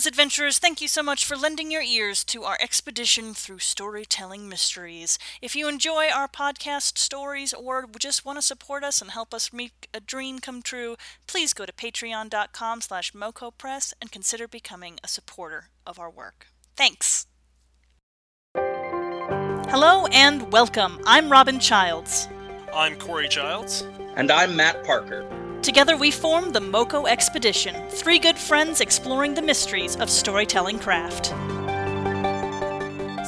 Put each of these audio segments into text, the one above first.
Greetings, adventurers. Thank you so much for lending your ears to our expedition through storytelling mysteries. If you enjoy our podcast stories or just want to support us and help us make a dream come true, please go to patreon.com slash mokopress and consider becoming a supporter of our work. Thanks. Hello and welcome. I'm Robin Childs. I'm Corey Childs. And I'm Matt Parker. Together we form the Moko Expedition, three good friends exploring the mysteries of storytelling craft.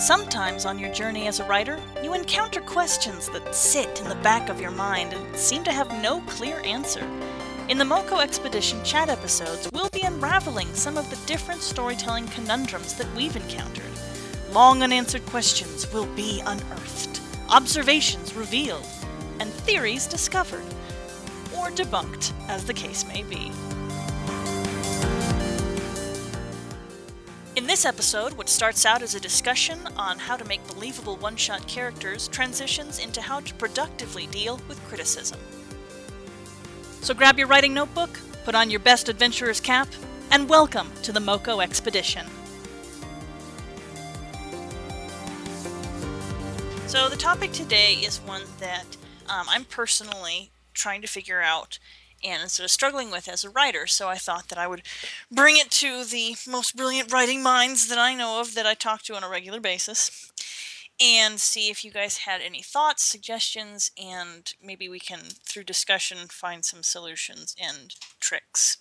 Sometimes on your journey as a writer, you encounter questions that sit in the back of your mind and seem to have no clear answer. In the Moko Expedition chat episodes, we'll be unraveling some of the different storytelling conundrums that we've encountered. Long unanswered questions will be unearthed, observations revealed, and theories discovered or debunked, as the case may be. In this episode, what starts out as a discussion on how to make believable one shot characters transitions into how to productively deal with criticism. So grab your writing notebook, put on your best adventurer's cap, and welcome to the Moko Expedition. So, the topic today is one that um, I'm personally trying to figure out and sort of struggling with as a writer. So I thought that I would bring it to the most brilliant writing minds that I know of that I talk to on a regular basis and see if you guys had any thoughts, suggestions, and maybe we can, through discussion, find some solutions and tricks.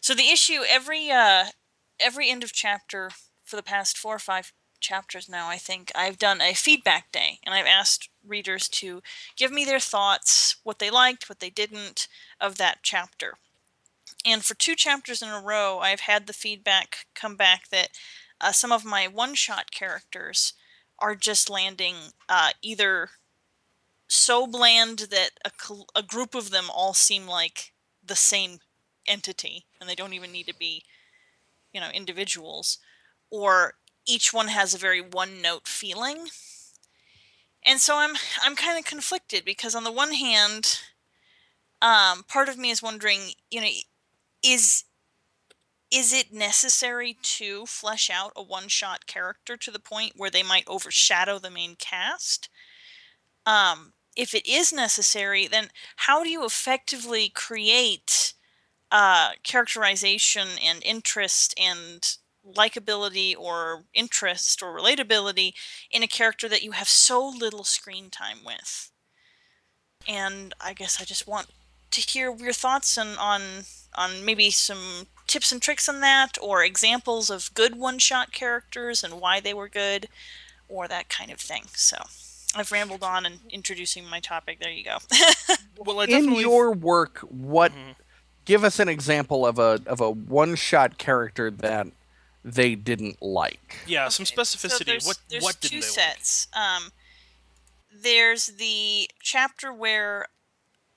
So the issue every uh, every end of chapter for the past four or five chapters now, I think, I've done a feedback day and I've asked readers to give me their thoughts, what they liked, what they didn't of that chapter. And for two chapters in a row, I've had the feedback come back that uh, some of my one shot characters are just landing uh, either so bland that a, a group of them all seem like the same entity and they don't even need to be, you know, individuals, or each one has a very one note feeling. And so I'm I'm kind of conflicted because on the one hand, um, part of me is wondering, you know, is is it necessary to flesh out a one shot character to the point where they might overshadow the main cast? Um, if it is necessary, then how do you effectively create uh, characterization and interest and likability or interest or relatability in a character that you have so little screen time with. And I guess I just want to hear your thoughts on on, on maybe some tips and tricks on that or examples of good one-shot characters and why they were good or that kind of thing. So I've rambled on and introducing my topic. There you go. well, in your work, what mm-hmm. give us an example of a of a one-shot character that they didn't like. Yeah, some specificity. So there's, what there's what two didn't they sets. Like? Um, there's the chapter where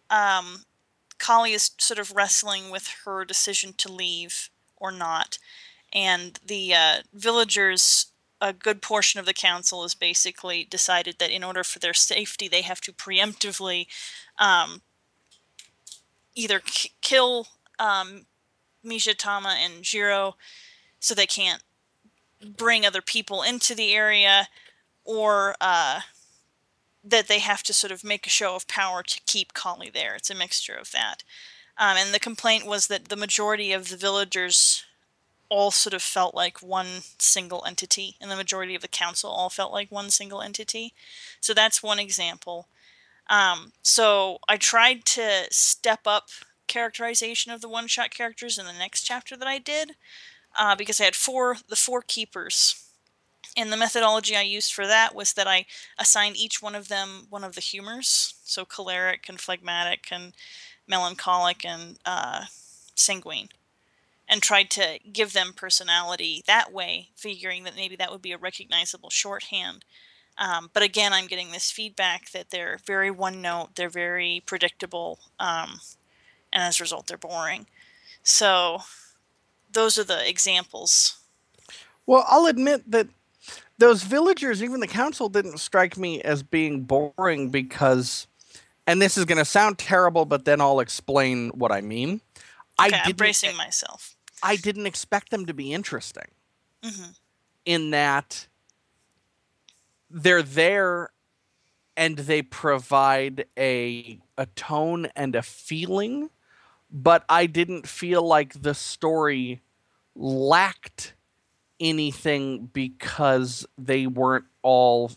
um, Kali is sort of wrestling with her decision to leave or not, and the uh, villagers. A good portion of the council has basically decided that in order for their safety, they have to preemptively um, either k- kill um, Mijatama and Jiro so they can't bring other people into the area or uh, that they have to sort of make a show of power to keep Kali there. It's a mixture of that. Um, and the complaint was that the majority of the villagers all sort of felt like one single entity, and the majority of the council all felt like one single entity. So that's one example. Um, so I tried to step up characterization of the one shot characters in the next chapter that I did uh, because I had four the four keepers. And the methodology I used for that was that I assigned each one of them one of the humors, so choleric and phlegmatic and melancholic and uh, sanguine, and tried to give them personality that way, figuring that maybe that would be a recognizable shorthand. Um, but again, I'm getting this feedback that they're very one note, they're very predictable, um, and as a result, they're boring. So those are the examples. Well, I'll admit that those villagers, even the council, didn't strike me as being boring because, and this is going to sound terrible, but then I'll explain what I mean. Okay, I am bracing myself. I didn't expect them to be interesting. Mm-hmm. In that they're there and they provide a a tone and a feeling, but I didn't feel like the story lacked anything because they weren't all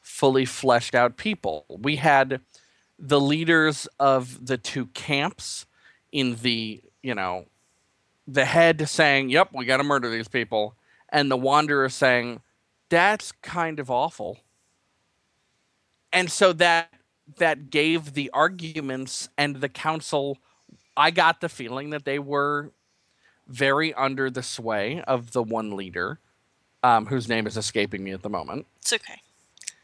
fully fleshed out people. We had the leaders of the two camps in the, you know, the head saying, "Yep, we got to murder these people," and the wanderer saying, "That's kind of awful." And so that that gave the arguments and the council I got the feeling that they were very under the sway of the one leader, um, whose name is escaping me at the moment. It's okay.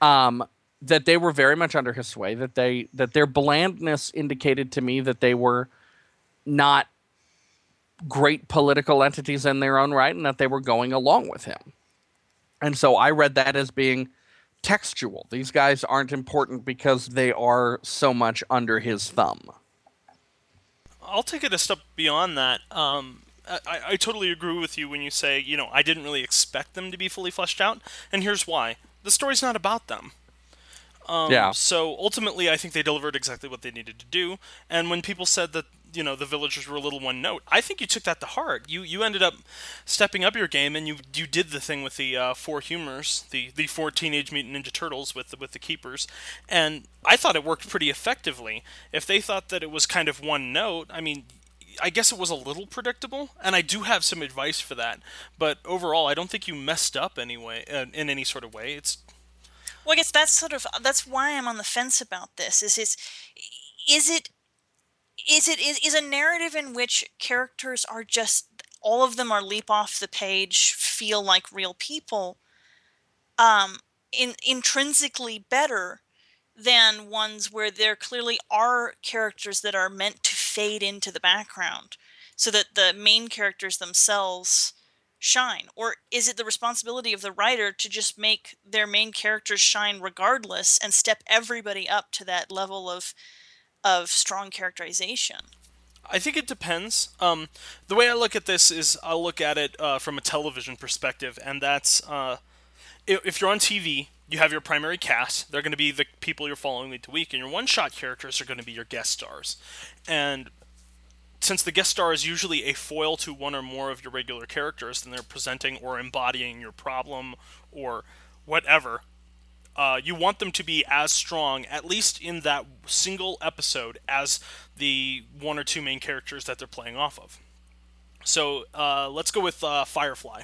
Um, that they were very much under his sway. That they that their blandness indicated to me that they were not great political entities in their own right, and that they were going along with him. And so I read that as being textual. These guys aren't important because they are so much under his thumb. I'll take it a step beyond that. Um, I, I totally agree with you when you say, you know, I didn't really expect them to be fully fleshed out, and here's why: the story's not about them. Um, yeah. So ultimately, I think they delivered exactly what they needed to do. And when people said that you know the villagers were a little one note, I think you took that to heart. You you ended up stepping up your game, and you you did the thing with the uh, four humors, the the four Teenage Mutant Ninja Turtles with the, with the keepers, and I thought it worked pretty effectively. If they thought that it was kind of one note, I mean, I guess it was a little predictable, and I do have some advice for that. But overall, I don't think you messed up anyway uh, in any sort of way. It's well, I guess that's sort of that's why I'm on the fence about this. Is is is it is it is, is a narrative in which characters are just all of them are leap off the page, feel like real people, um, in intrinsically better than ones where there clearly are characters that are meant to fade into the background so that the main characters themselves shine or is it the responsibility of the writer to just make their main characters shine regardless and step everybody up to that level of of strong characterization I think it depends. Um, the way I look at this is I'll look at it uh, from a television perspective, and that's uh, if you're on TV, you have your primary cast. They're going to be the people you're following week to week, and your one-shot characters are going to be your guest stars. And since the guest star is usually a foil to one or more of your regular characters, then they're presenting or embodying your problem or whatever. Uh, you want them to be as strong, at least in that single episode, as the one or two main characters that they're playing off of. So uh, let's go with uh, Firefly.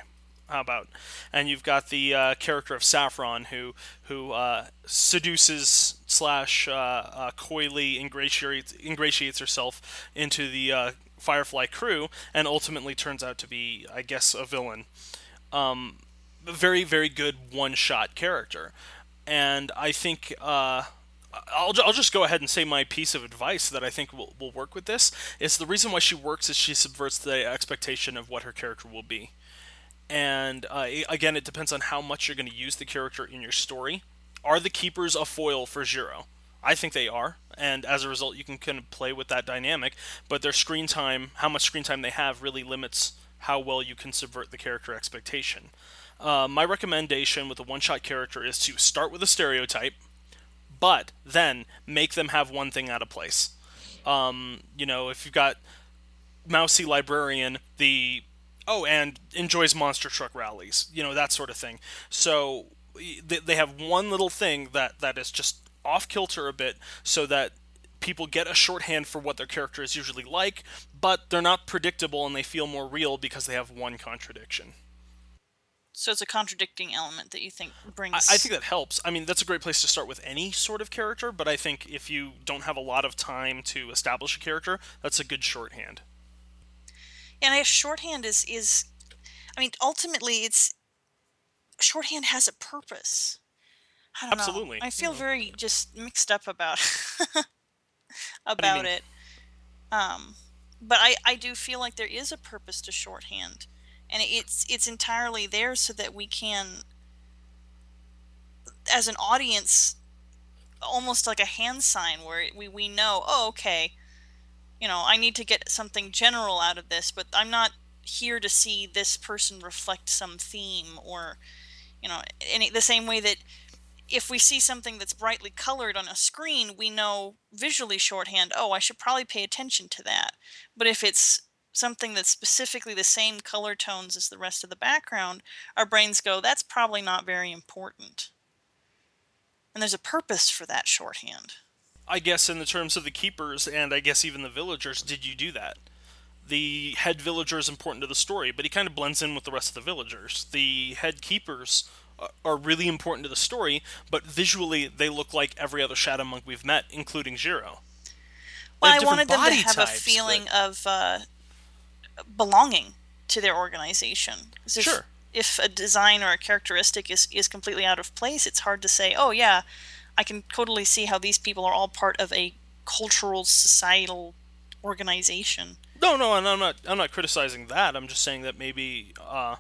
How about? And you've got the uh, character of Saffron who who uh, seduces slash uh, uh, coyly ingratiates ingratiates herself into the uh, Firefly crew, and ultimately turns out to be, I guess, a villain. Um, very very good one shot character, and I think. Uh, I'll, I'll just go ahead and say my piece of advice that I think will, will work with this is the reason why she works is she subverts the expectation of what her character will be and uh, again, it depends on how much you're going to use the character in your story. Are the keepers a foil for Jiro? I think they are, and as a result, you can kind of play with that dynamic. But their screen time, how much screen time they have, really limits how well you can subvert the character expectation. Uh, my recommendation with a one-shot character is to start with a stereotype, but then make them have one thing out of place. Um, you know, if you've got Mousy Librarian, the oh, and enjoys monster truck rallies, you know that sort of thing. So they have one little thing that that is just off kilter a bit, so that people get a shorthand for what their character is usually like, but they're not predictable and they feel more real because they have one contradiction. So it's a contradicting element that you think brings. I, I, think that helps. I mean, that's a great place to start with any sort of character, but I think if you don't have a lot of time to establish a character, that's a good shorthand and I shorthand is is I mean ultimately it's shorthand has a purpose. I Absolutely. Know. I feel very just mixed up about about it. Um but I I do feel like there is a purpose to shorthand and it's it's entirely there so that we can as an audience almost like a hand sign where we, we know oh okay you know, I need to get something general out of this, but I'm not here to see this person reflect some theme or you know any the same way that if we see something that's brightly colored on a screen we know visually shorthand oh i should probably pay attention to that. But if it's something that's specifically the same color tones as the rest of the background our brains go that's probably not very important. And there's a purpose for that shorthand I guess in the terms of the keepers and I guess even the villagers, did you do that? The head villager is important to the story, but he kind of blends in with the rest of the villagers. The head keepers are really important to the story, but visually they look like every other shadow monk we've met, including Jiro. Well, I wanted them to have types, a feeling but... of uh, belonging to their organization. Sure. If a design or a characteristic is, is completely out of place, it's hard to say, oh, yeah, I can totally see how these people are all part of a cultural societal organization. No, no, and I'm not. I'm not criticizing that. I'm just saying that maybe uh,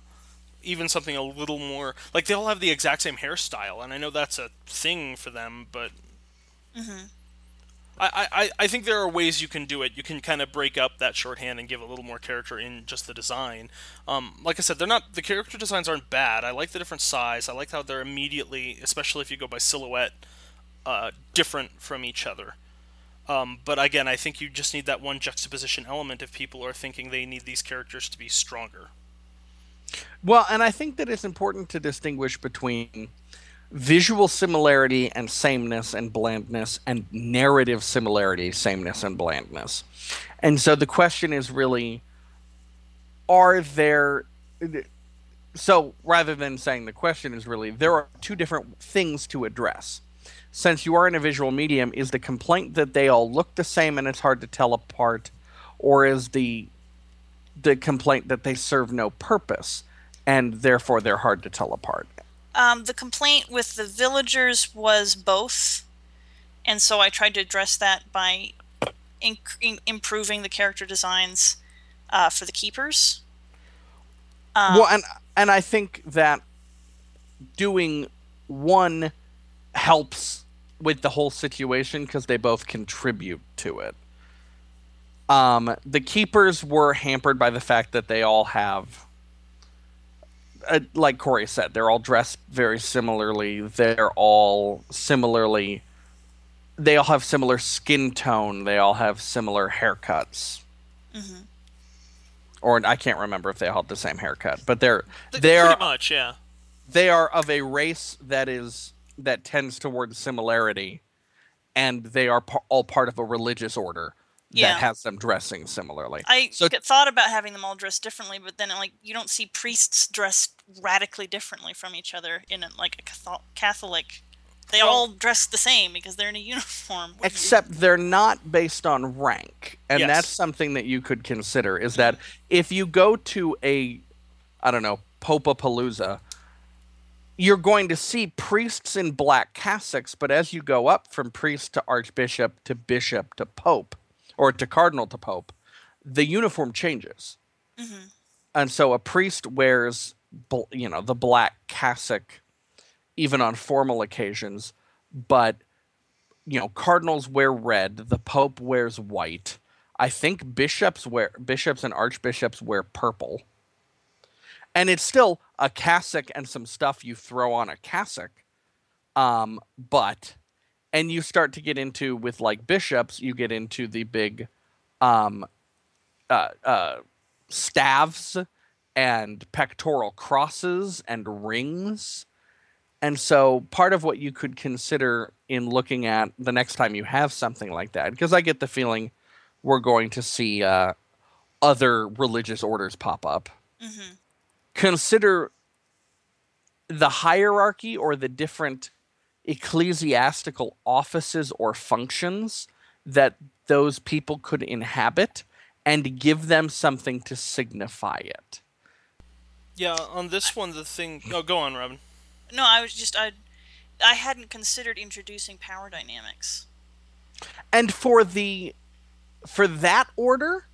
even something a little more like they all have the exact same hairstyle, and I know that's a thing for them, but. Mm-hmm. I, I, I think there are ways you can do it. You can kind of break up that shorthand and give a little more character in just the design. Um, like I said, they're not the character designs aren't bad. I like the different size. I like how they're immediately, especially if you go by silhouette, uh, different from each other. Um, but again, I think you just need that one juxtaposition element if people are thinking they need these characters to be stronger. Well, and I think that it's important to distinguish between visual similarity and sameness and blandness and narrative similarity, sameness and blandness. And so the question is really are there so rather than saying the question is really there are two different things to address since you are in a visual medium, is the complaint that they all look the same and it's hard to tell apart, or is the the complaint that they serve no purpose and therefore they're hard to tell apart? Um, the complaint with the villagers was both, and so I tried to address that by in- in- improving the character designs uh, for the keepers. Um, well, and and I think that doing one helps with the whole situation because they both contribute to it. Um, the keepers were hampered by the fact that they all have, uh, like Corey said, they're all dressed very similarly. They're all similarly. They all have similar skin tone. They all have similar haircuts. Mm-hmm. Or I can't remember if they all have the same haircut, but they're they are pretty much yeah. They are of a race that is that tends towards similarity, and they are par- all part of a religious order yeah. that has them dressing similarly. I so, thought about having them all dressed differently, but then like you don't see priests dressed radically differently from each other in a, like a Catholic. They well, all dress the same because they're in a uniform. Except they're not based on rank, and yes. that's something that you could consider. Is that if you go to a, I don't know, Popapalooza, you're going to see priests in black cassocks, but as you go up from priest to archbishop to bishop to pope, or to cardinal to pope, the uniform changes. Mm-hmm. And so a priest wears, you know, the black cassock even on formal occasions, but you know, cardinals wear red, the pope wears white. I think bishops wear bishops and archbishops wear purple and it's still a cassock and some stuff you throw on a cassock. Um, but and you start to get into with like bishops, you get into the big um, uh, uh, staves and pectoral crosses and rings. And so part of what you could consider in looking at the next time you have something like that, because I get the feeling we're going to see uh, other religious orders pop up. Mm-hmm consider the hierarchy or the different ecclesiastical offices or functions that those people could inhabit and give them something to signify it. Yeah, on this one, the thing. Oh, go on, Robin. No, I was just I, I hadn't considered introducing power dynamics. And for the, for that order,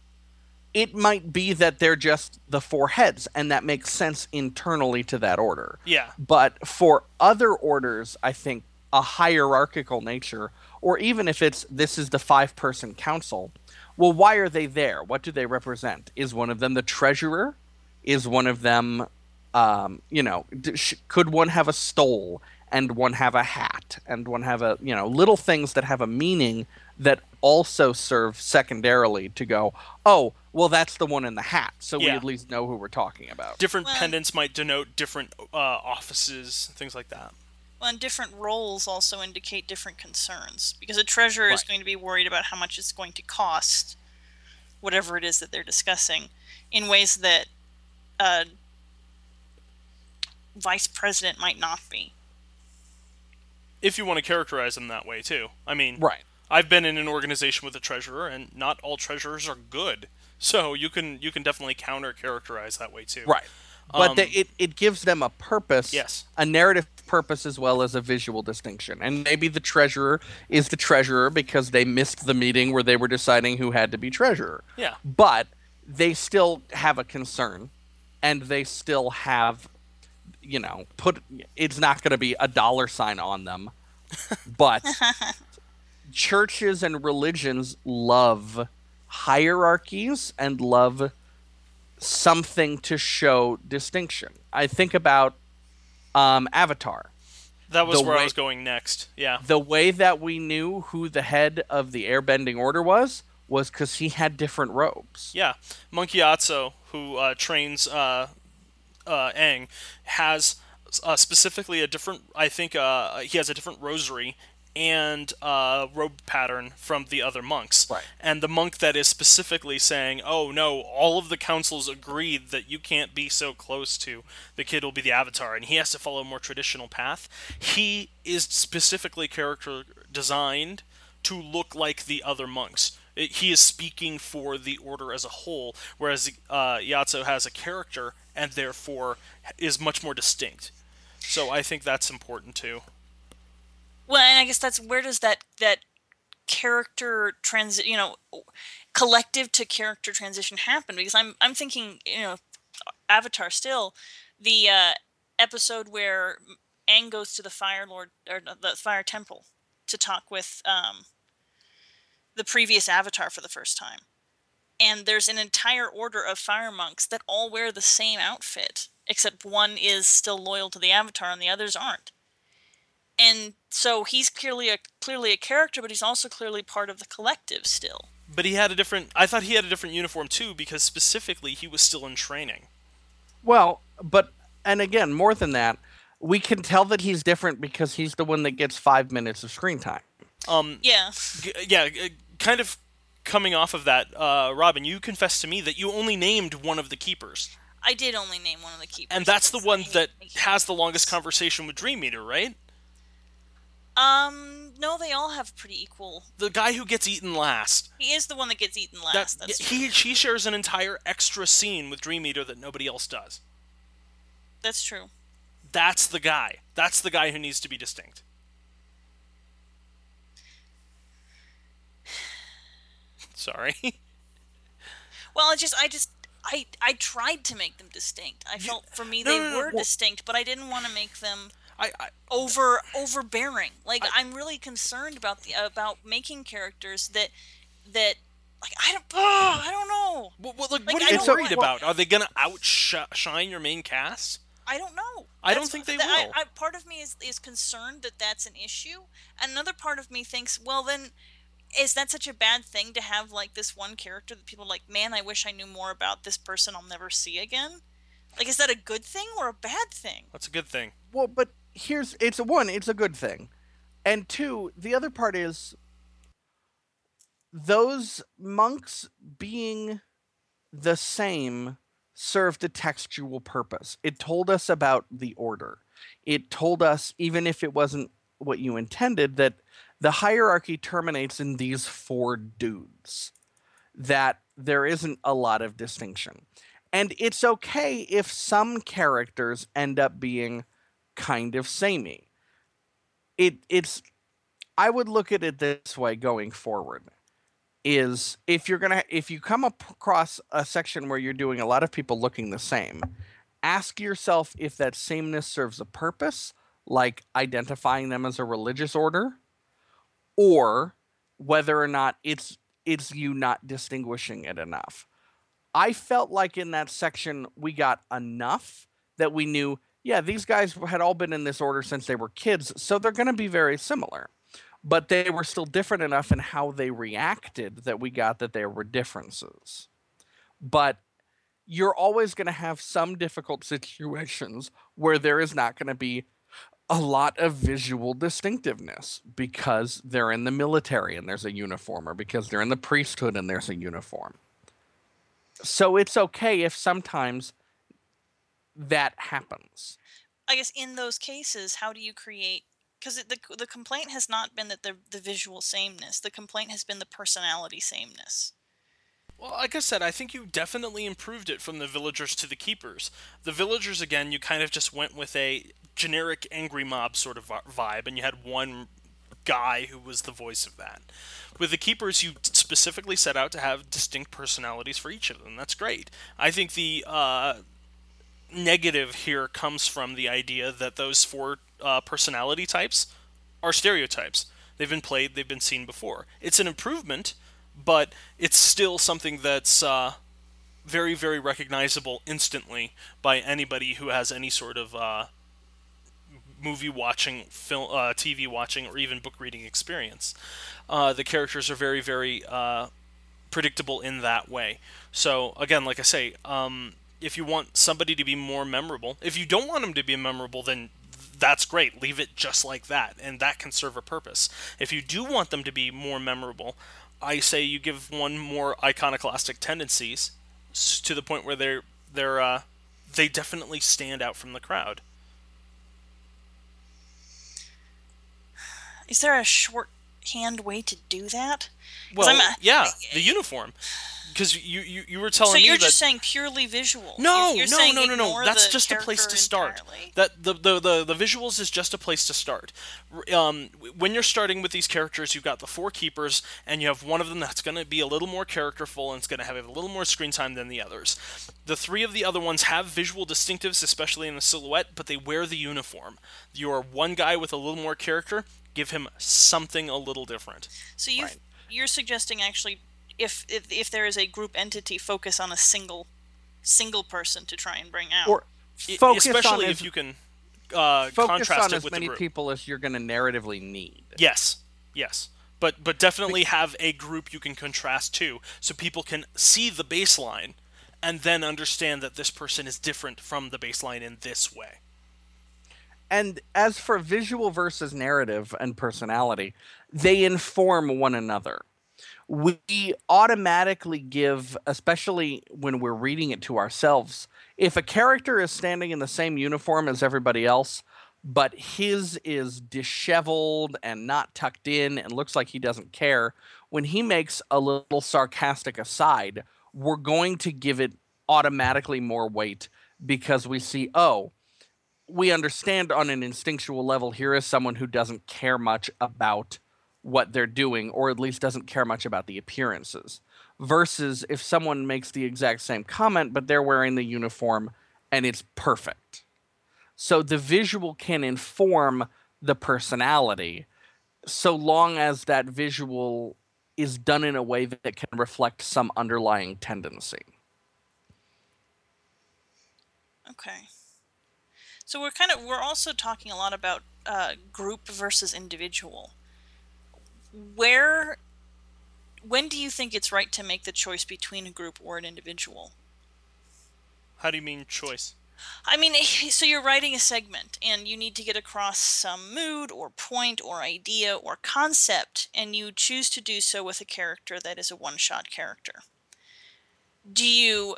it might be that they're just the four heads, and that makes sense internally to that order. Yeah. But for other orders, I think a hierarchical nature, or even if it's this is the five person council, well, why are they there? What do they represent? Is one of them the treasurer? is one of them um, you know d- sh- could one have a stole and one have a hat and one have a you know little things that have a meaning that also serve secondarily to go oh well that's the one in the hat so we at least know who we're talking about Different Well- pendants might denote different uh, offices, things like that. Well, and different roles also indicate different concerns because a treasurer is going to be worried about how much it's going to cost, whatever it is that they're discussing, in ways that a vice president might not be. If you want to characterize them that way too. I mean, right I've been in an organization with a treasurer, and not all treasurers are good. So you can you can definitely counter characterize that way too. right but Um, it, it gives them a purpose Yes. a narrative purpose as well as a visual distinction and maybe the treasurer is the treasurer because they missed the meeting where they were deciding who had to be treasurer Yeah. but they still have a concern and they still have you know put it's not going to be a dollar sign on them. But churches and religions love hierarchies and love something to show distinction. I think about um, avatar. That was The where I was going next. Yeah. the way that we knew who the head of the airbending order was was because he had different robes. Yeah, Monk Gyatso, who uh, trains uh, uh, Aang, has uh, specifically a different. I think uh, he has a different rosary and uh, robe pattern from the other monks. Right. And the monk that is specifically saying, "Oh no, all of the councils agreed that you can't be so close to the kid will be the avatar, and he has to follow a more traditional path." He is specifically character designed to look like the other monks. He is speaking for the order as a whole, whereas uh, Gyatso has a character and therefore is much more distinct. So I think that's important too. Well, and I guess that's where does that that character transit, you know, collective to character transition happen? Because I'm I'm thinking, you know, Avatar still, the uh, episode where Aang goes to the Fire Lord or the Fire Temple to talk with um, the previous Avatar for the first time, and there's an entire order of fire monks that all wear the same outfit, except one is still loyal to the Avatar and the others aren't and so he's clearly a clearly a character, but he's also clearly part of the collective still. But he had a different. I thought he had a different uniform too, because specifically he was still in training. Well, but and again, more than that, we can tell that he's different because he's the one that gets five minutes of screen time. Um, Yeah, g- yeah, g- kind of coming off of that, uh, Robin, you confessed to me that you only named one of the keepers, I did only name one of the keepers, and that's the one that has the longest conversation with Dream Eater, right? Um, no, they all have pretty equal. The guy who gets eaten last. He is the one that gets eaten That last. that's true. he she shares an entire extra scene with Dream Eater that nobody else does. That's true. That's the guy. That's the guy who needs to be distinct. Sorry. Well, I just, I just, I, I tried to make them distinct. I felt for me no, they no, no, were well- distinct, but I didn't want to make them I, I over overbearing. Like I, am really concerned about the about making characters that that like I don't, oh, I don't know. what, what, like, Like, what are you don't worried want- about? Are they gonna outshine your main cast? I don't know. I don't think they that- will. I, I, part of me is is concerned that that's an issue. Another part of me thinks, well, then is that such a bad thing to have like this one character that people are like, man, I wish I knew more about this person I'll never see again. Like, is that a good thing or a bad thing? That's a good thing. Well, but here's it's a one, it's a good thing. And two, the other part is those monks being the same served a textual purpose. It told us about the order. It told us, even if it wasn't what you intended, that the hierarchy terminates in these four dudes, that there isn't a lot of distinction. And it's okay if some characters end up being kind of samey. It it's I would look at it this way going forward is if you're going to if you come across a section where you're doing a lot of people looking the same, ask yourself if that sameness serves a purpose, like identifying them as a religious order, or whether or not it's it's you not distinguishing it enough. I felt like in that section we got enough that we knew, yeah, these guys had all been in this order since they were kids, so they're going to be very similar. But they were still different enough in how they reacted that we got that there were differences. But you're always going to have some difficult situations where there is not going to be a lot of visual distinctiveness because they're in the military and there's a uniform or because they're in the priesthood and there's a uniform. So it's okay if sometimes that happens. I guess in those cases, how do you create? Because the the complaint has not been that the the visual sameness. The complaint has been the personality sameness. Well, like I said, I think you definitely improved it from the villagers to the keepers. The villagers, again, you kind of just went with a generic angry mob sort of vibe, and you had one guy who was the voice of that. With the keepers, you specifically set out to have distinct personalities for each of them. That's great. I think the uh, negative here comes from the idea that those four uh, personality types are stereotypes. They've been played, they've been seen before. It's an improvement but it's still something that's uh, very, very recognizable instantly by anybody who has any sort of uh, movie watching, film, uh, TV watching, or even book reading experience. Uh, the characters are very, very uh, predictable in that way. So again, like I say, um, if you want somebody to be more memorable, if you don't want them to be memorable, then that's great. Leave it just like that, and that can serve a purpose. If you do want them to be more memorable, I say you give one more iconoclastic tendencies to the point where they're they're uh, they definitely stand out from the crowd. Is there a shorthand way to do that? Well, yeah, the uniform because you, you you were telling so me you're that, just saying purely visual. No, you're, no, you're no, no, no. That's just a place to start. Entirely. That the, the the the visuals is just a place to start. Um, when you're starting with these characters, you've got the four keepers, and you have one of them that's going to be a little more characterful and it's going to have a little more screen time than the others. The three of the other ones have visual distinctives, especially in the silhouette, but they wear the uniform. You're one guy with a little more character. Give him something a little different. So you right. You're suggesting actually if, if if there is a group entity, focus on a single single person to try and bring out. Or focus especially on if as, you can uh, focus contrast on it as with many the group. people as you're going to narratively need. Yes, yes, but but definitely have a group you can contrast to, so people can see the baseline and then understand that this person is different from the baseline in this way. And as for visual versus narrative and personality, they inform one another. We automatically give, especially when we're reading it to ourselves, if a character is standing in the same uniform as everybody else, but his is disheveled and not tucked in and looks like he doesn't care, when he makes a little sarcastic aside, we're going to give it automatically more weight because we see, oh, we understand on an instinctual level here is someone who doesn't care much about what they're doing or at least doesn't care much about the appearances versus if someone makes the exact same comment but they're wearing the uniform and it's perfect. So the visual can inform the personality so long as that visual is done in a way that can reflect some underlying tendency. Okay. So we're kind of we're also talking a lot about uh, group versus individual where when do you think it's right to make the choice between a group or an individual? How do you mean choice? I mean, so you're writing a segment and you need to get across some mood or point or idea or concept, and you choose to do so with a character that is a one shot character. Do you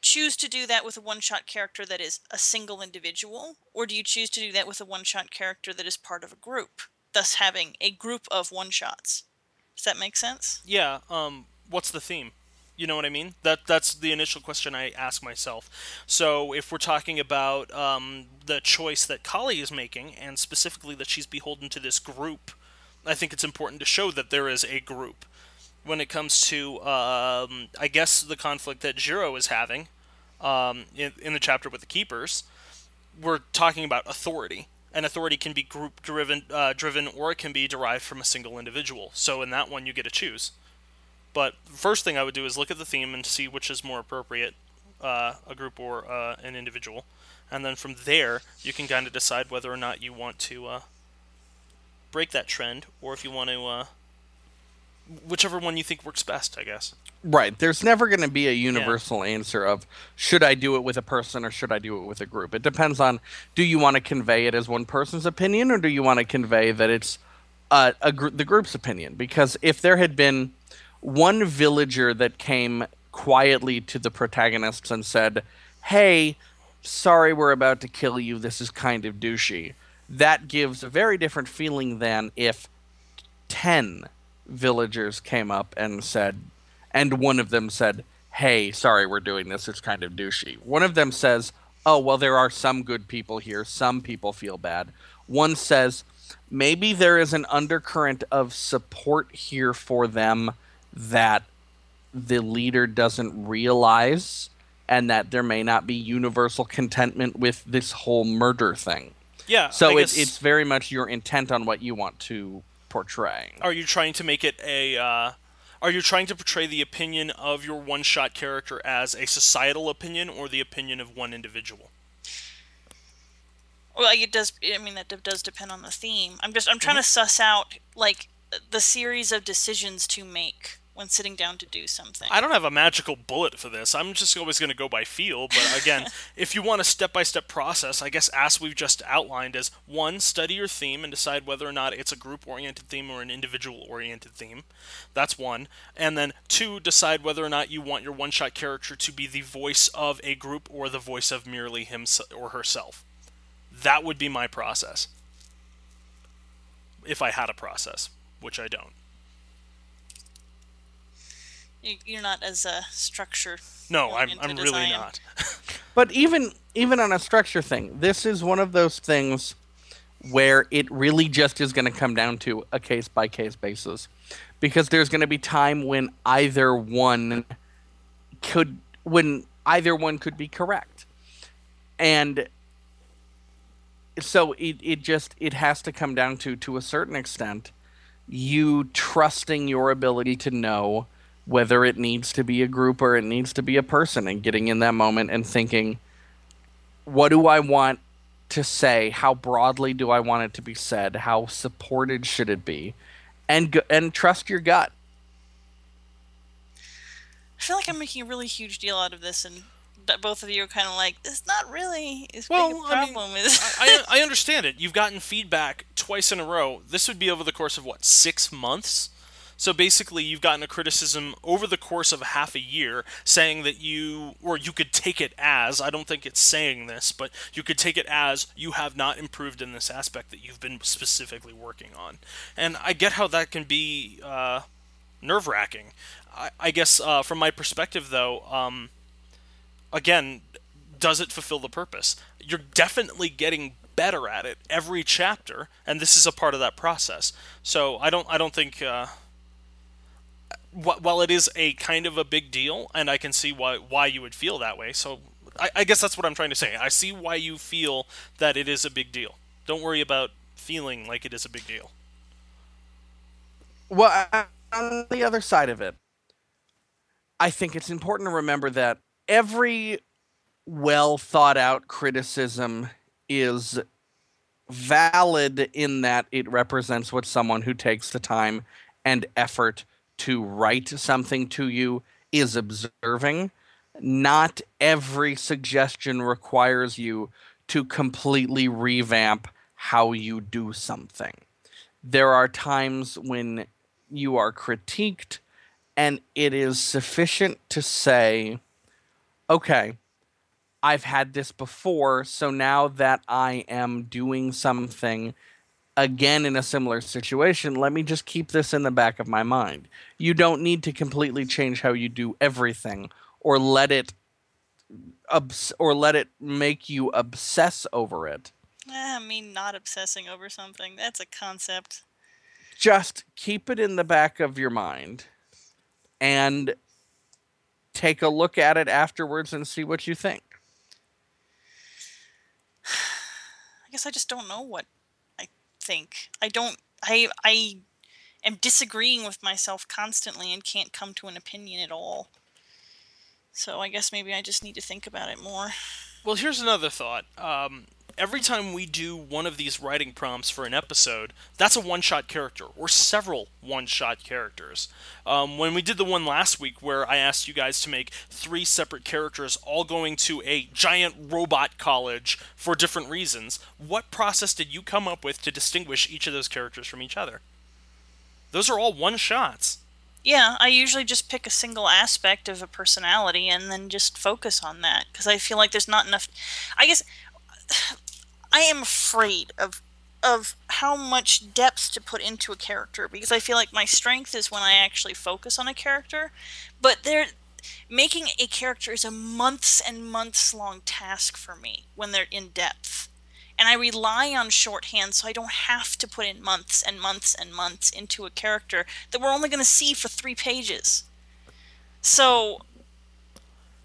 choose to do that with a one shot character that is a single individual, or do you choose to do that with a one shot character that is part of a group? Thus having a group of one shots. Does that make sense? Yeah. Um, what's the theme? You know what I mean? That that's the initial question I ask myself. So if we're talking about um, the choice that Kali is making, and specifically that she's beholden to this group, I think it's important to show that there is a group. When it comes to, um, I guess, the conflict that Jiro is having um, in, in the chapter with the keepers, we're talking about authority an authority can be group driven, uh, driven, or it can be derived from a single individual. So in that one, you get to choose. But first thing I would do is look at the theme and see which is more appropriate, uh, a group or uh, an individual, and then from there you can kind of decide whether or not you want to uh, break that trend or if you want to uh, whichever one you think works best, I guess. Right. There's never going to be a universal yeah. answer of should I do it with a person or should I do it with a group. It depends on do you want to convey it as one person's opinion or do you want to convey that it's uh, a gr- the group's opinion? Because if there had been one villager that came quietly to the protagonists and said, "Hey, sorry we're about to kill you. This is kind of douchey." That gives a very different feeling than if 10 villagers came up and said, and one of them said, Hey, sorry, we're doing this. It's kind of douchey. One of them says, Oh, well, there are some good people here. Some people feel bad. One says, Maybe there is an undercurrent of support here for them that the leader doesn't realize, and that there may not be universal contentment with this whole murder thing. Yeah. So it, it's very much your intent on what you want to portray. Are you trying to make it a? Uh, are you trying to portray the opinion of your one-shot character as a societal opinion or the opinion of one individual? Well, it does. I mean, that does depend on the theme. I'm just. I'm trying mm-hmm. to suss out like the series of decisions to make when sitting down to do something. I don't have a magical bullet for this. I'm just always going to go by feel. But again, if you want a step by step process, I guess as we've just outlined is one, study your theme and decide whether or not it's a group oriented theme or an individual oriented theme. That's one. And then two, decide whether or not you want your one shot character to be the voice of a group or the voice of merely him or herself. That would be my process. If I had a process, which I don't. You're not as a structure. No, I'm, I'm really not. but even even on a structure thing, this is one of those things where it really just is going to come down to a case by case basis, because there's going to be time when either one could when either one could be correct, and so it, it just it has to come down to to a certain extent you trusting your ability to know whether it needs to be a group or it needs to be a person and getting in that moment and thinking what do i want to say how broadly do i want it to be said how supported should it be and and trust your gut i feel like i'm making a really huge deal out of this and both of you are kind of like, it's not really as well, big a problem I mean, I, I understand it. You've gotten feedback twice in a row. This would be over the course of what six months. So basically, you've gotten a criticism over the course of half a year saying that you, or you could take it as, I don't think it's saying this, but you could take it as you have not improved in this aspect that you've been specifically working on. And I get how that can be uh, nerve wracking. I, I, guess uh, from my perspective, though, um, again, does it fulfill the purpose? You're definitely getting better at it every chapter, and this is a part of that process. So I don't I don't think uh, while it is a kind of a big deal, and I can see why why you would feel that way. So I, I, guess that's what I'm trying to say. I see why you feel that it is a big deal. Don't worry about feeling like it is a big deal. Well, on the other side of it, I think it's important to remember that every well thought out criticism is valid in that it represents what someone who takes the time and effort to write something to you is observing. Not every suggestion requires you to completely revamp how you do something. There are times when you are critiqued, and it is sufficient to say, okay, I've had this before, so now that I am doing something again in a similar situation, let me just keep this in the back of my mind. You don't need to completely change how you do everything or let it obs- or let it make you obsess over it. Eh, I mean not obsessing over something. That's a concept. Just keep it in the back of your mind and take a look at it afterwards and see what you think. I guess I just don't know what think. I don't. I. I. am disagreeing with myself constantly and can't come to an opinion at all. So I guess maybe I just need to think about it more. Well, here's another thought. Um, every time we do one of these writing prompts for an episode, that's a one shot character, or several one shot characters. Um, when we did the one last week where I asked you guys to make three separate characters all going to a giant robot college for different reasons, what process did you come up with to distinguish each of those characters from each other? Those are all one shots. Yeah, I usually just pick a single aspect of a personality and then just focus on that because I feel like there's not enough. I guess I am afraid of of how much depth to put into a character because I feel like my strength is when I actually focus on a character, but there making a character is a months and months long task for me when they're in depth. And I rely on shorthand so I don't have to put in months and months and months into a character that we're only going to see for 3 pages. So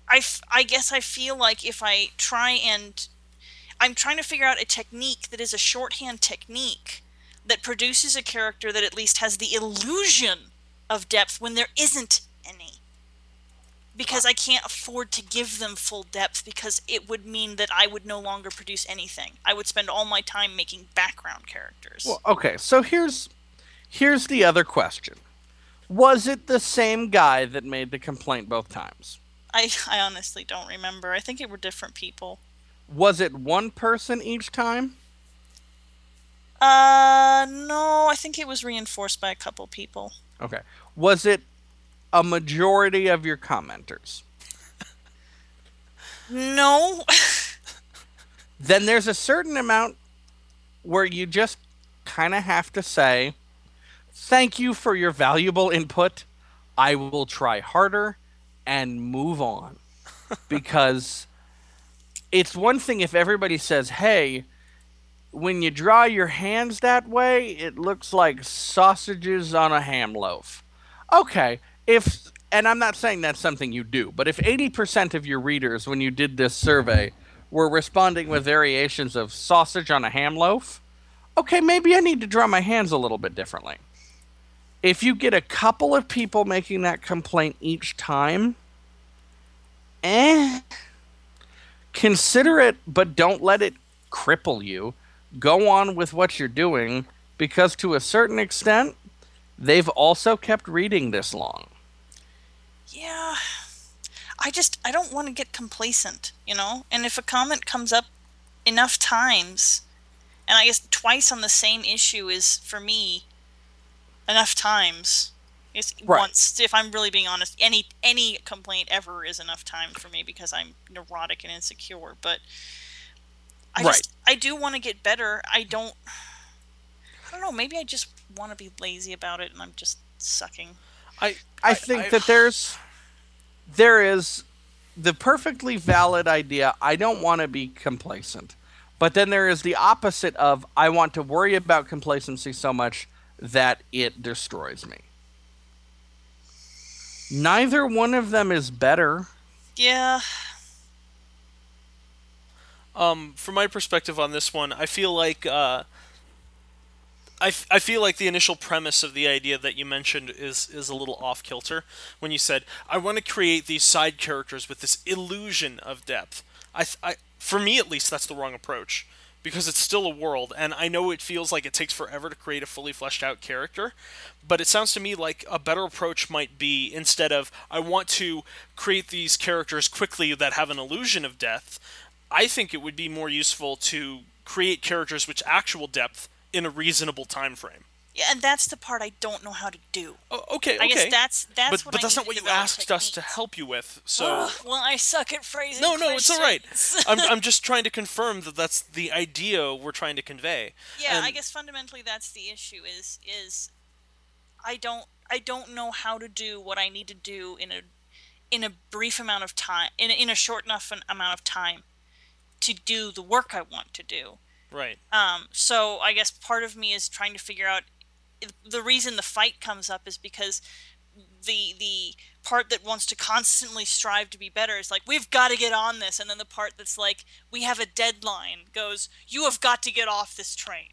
I, f- I guess I feel like if I try and I'm trying to figure out a technique that is a shorthand technique that produces a character that at least has the illusion of depth when there isn't any. Because I can't afford to give them full depth because it would mean that I would no longer produce anything. I would spend all my time making background characters. Well, okay, so here's here's the other question. Was it the same guy that made the complaint both times? I, I honestly don't remember. I think it were different people. Was it one person each time? Uh, no, I think it was reinforced by a couple people. Okay. Was it a majority of your commenters? No. then there's a certain amount where you just kind of have to say, Thank you for your valuable input. I will try harder and move on. because it's one thing if everybody says, "Hey, when you draw your hands that way, it looks like sausages on a ham loaf." Okay, if and I'm not saying that's something you do, but if 80% of your readers when you did this survey were responding with variations of sausage on a ham loaf, okay, maybe I need to draw my hands a little bit differently. If you get a couple of people making that complaint each time, eh, consider it, but don't let it cripple you. Go on with what you're doing because, to a certain extent, they've also kept reading this long. Yeah. I just I don't want to get complacent, you know? And if a comment comes up enough times, and I guess twice on the same issue is for me enough times, it's right. once, if I'm really being honest, any any complaint ever is enough time for me because I'm neurotic and insecure. But I right. just I do want to get better. I don't. I don't know. Maybe I just want to be lazy about it, and I'm just sucking. I I, I think I, that there's there is the perfectly valid idea. I don't want to be complacent, but then there is the opposite of I want to worry about complacency so much that it destroys me. Neither one of them is better. Yeah. Um, from my perspective on this one, I feel like uh, I, f- I feel like the initial premise of the idea that you mentioned is is a little off kilter when you said I want to create these side characters with this illusion of depth. I, I for me at least that's the wrong approach because it's still a world, and I know it feels like it takes forever to create a fully fleshed out character, but it sounds to me like a better approach might be instead of I want to create these characters quickly that have an illusion of depth, I think it would be more useful to create characters with actual depth in a reasonable time frame. Yeah, and that's the part I don't know how to do. Oh, okay, okay. I guess that's that's but, but that's not what you asked techniques. us to help you with. So Ugh, well, I suck at phrasing. No, no, questions. it's all right. I'm I'm just trying to confirm that that's the idea we're trying to convey. Yeah, and I guess fundamentally that's the issue. Is is I don't I don't know how to do what I need to do in a in a brief amount of time in a, in a short enough amount of time to do the work I want to do. Right. Um. So I guess part of me is trying to figure out the reason the fight comes up is because the the part that wants to constantly strive to be better is like we've got to get on this and then the part that's like we have a deadline goes you have got to get off this train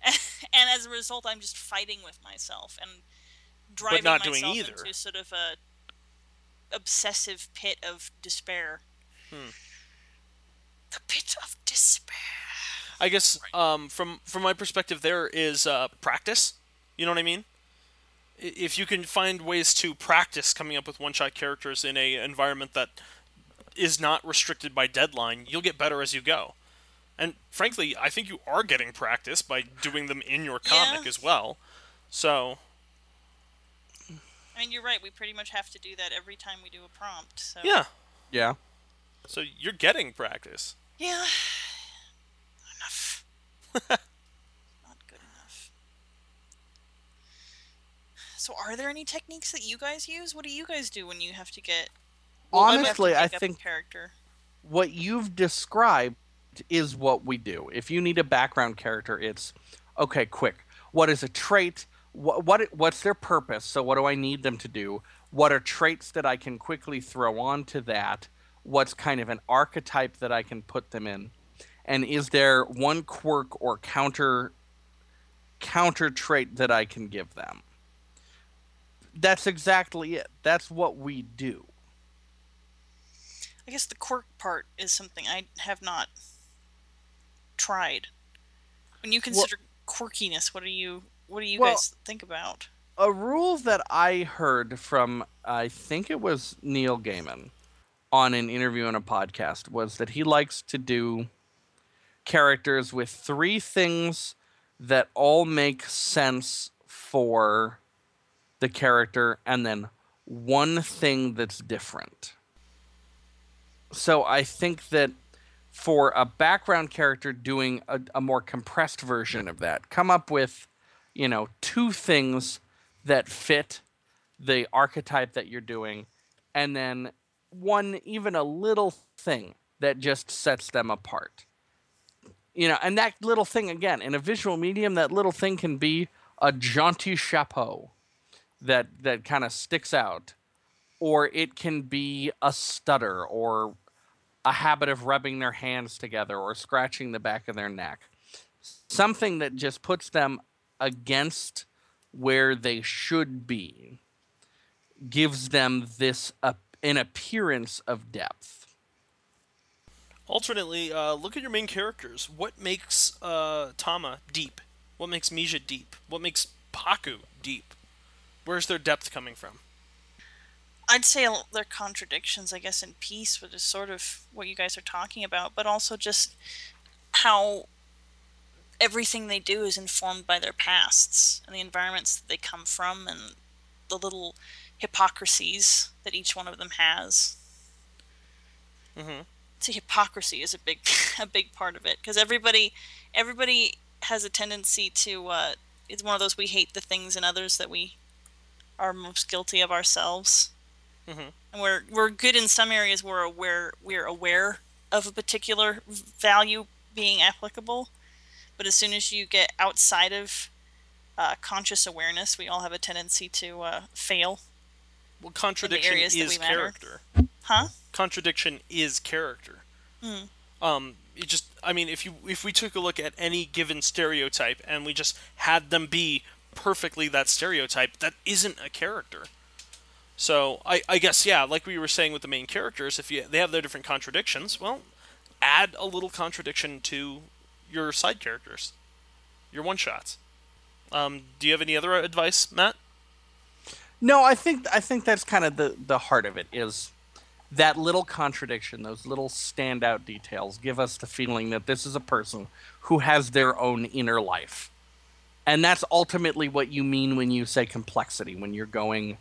and as a result, I'm just fighting with myself and driving myself into sort of a obsessive pit of despair. Hmm. The pit of despair. I guess um, from from my perspective, there is uh, practice. You know what I mean? If you can find ways to practice coming up with one-shot characters in a environment that is not restricted by deadline, you'll get better as you go. And frankly, I think you are getting practice by doing them in your comic Yeah. as well. So I mean, you're right. We pretty much have to do that every time we do a prompt. So yeah, Yeah. so you're getting practice. Yeah. Enough. Not good enough. So, are there any techniques that you guys use? What do you guys do when you have to get? you have to Honestly, I make up a think character. what you've described is what we do. If you need a background character, it's okay. Quick, what is a trait? What, what what's their purpose? So what do I need them to do? What are traits that I can quickly throw onto that? What's kind of an archetype that I can put them in? And is there one quirk or counter counter trait that I can give them? That's exactly it. That's what we do. I guess the quirk part is something I have not tried. When you consider quirkiness, what do you what do you Well- guys think about? a rule that I heard from I think it was Neil Gaiman on an interview on a podcast was that he likes to do characters with three things that all make sense for the character and then one thing that's different. So I think that for a background character doing a, a more compressed version of that, come up with, you know, two things that fit the archetype that you're doing, and then one, even a little thing that just sets them apart. You know, and that little thing, again, in a visual medium, that little thing can be a jaunty chapeau that, that kind of sticks out, or it can be a stutter or a habit of rubbing their hands together or scratching the back of their neck. Something that just puts them against where they should be gives them this uh, an appearance of depth. Alternately, uh, look at your main characters. What makes uh, Tama deep? What makes Mija deep? What makes Paku deep? Where's their depth coming from? I'd say their contradictions, I guess, in peace, which is sort of what you guys are talking about, but also just how everything they do is informed by their pasts and the environments that they come from and the little hypocrisies that each one of them has. Mhm. See, hypocrisy is a big, a big part of it because everybody, everybody has a tendency to. Uh, it's one of those we hate the things in others that we are most guilty of ourselves Mhm. and we're we're good in some areas we're aware we're aware of a particular value being applicable but as soon as you get outside of uh, conscious awareness we all have a tendency to uh, fail Well, contradiction is we character. huh Contradiction is character. Mm. Um, it just, I mean, if you if we took a look at any given stereotype and we just had them be perfectly that stereotype, that isn't a character. So I, I guess yeah, like we were saying with the main characters, if you they have their different contradictions, well, add a little contradiction to your side characters, your one shots. Um, do you have any other advice, Matt? No, I think I think that's kind of the the heart of it is that little contradiction, those little standout details give us the feeling that this is a person who has their own inner life. And that's ultimately what you mean when you say complexity when you're going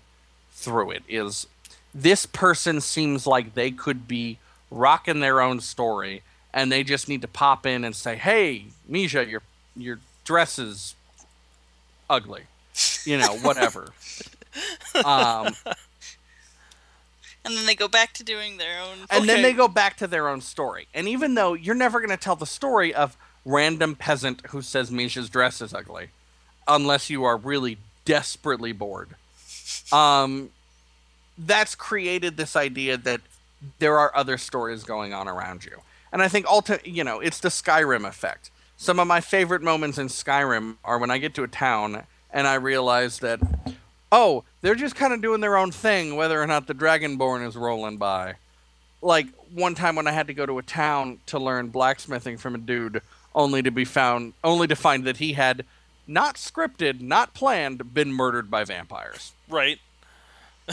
through it is this person seems like they could be rocking their own story and they just need to pop in and say, "Hey, Misha, your your dress is ugly." You know, whatever. um, and then they go back to doing their own and then they go back to their own story. And even though you're never going to tell the story of random peasant who says Misha's dress is ugly, unless you are really desperately bored, um, that's created this idea that there are other stories going on around you. And I think ulti- you know, it's the Skyrim effect. Some of my favorite moments in Skyrim are when I get to a town and I realize that, oh, they're just kind of doing their own thing, whether or not the Dragonborn is rolling by. Like one time when I had to go to a town to learn blacksmithing from a dude, only to be found, only to find that he had, not scripted, not planned, been murdered by vampires. Right.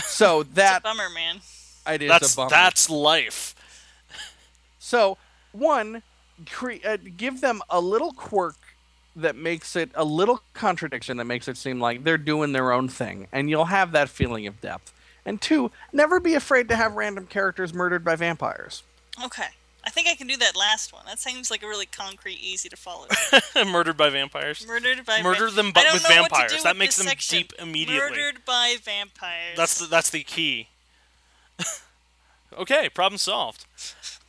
So that Bummer, man. it is That's a bummer. that's life. So, one, cre- uh, give them a little quirk that makes it a little contradiction that makes it seem like they're doing their own thing, and you'll have that feeling of depth. And two, never be afraid to have random characters murdered by vampires. Okay. I think I can do that last one. That seems like a really concrete, easy to follow. Murdered by vampires. Murdered by Murder them but with know what to vampires. do That with makes them section. deep immediately. Murdered by vampires. That's the, that's the key. okay, problem solved.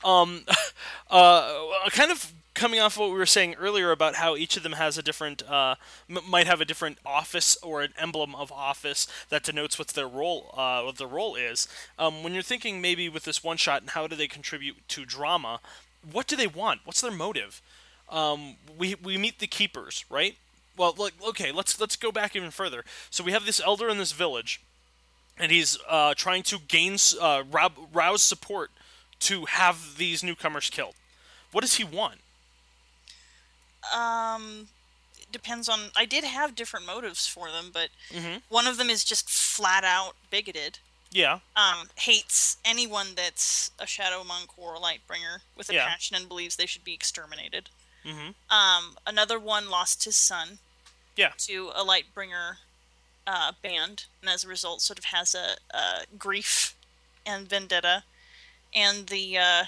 Um, uh, kind of coming off what we were saying earlier about how each of them has a different, uh, m- might have a different office or an emblem of office that denotes what their role, uh, what their role is. Um, when you're thinking maybe with this one shot and how do they contribute to drama, what do they want? What's their motive? Um, we we meet the keepers, right? Well, like okay, let's let's go back even further. So we have this elder in this village and he's uh, trying to gain uh, rouse support to have these newcomers killed. What does he want? Um it depends on I did have different motives for them, but Mhm. one of them is just flat out bigoted. Yeah, Um hates anyone that's a shadow monk or a lightbringer with a Yeah. passion and believes they should be exterminated. Mhm. Um another one lost his son yeah, to a lightbringer uh, band and as a result sort of has a, a grief and vendetta and the uh,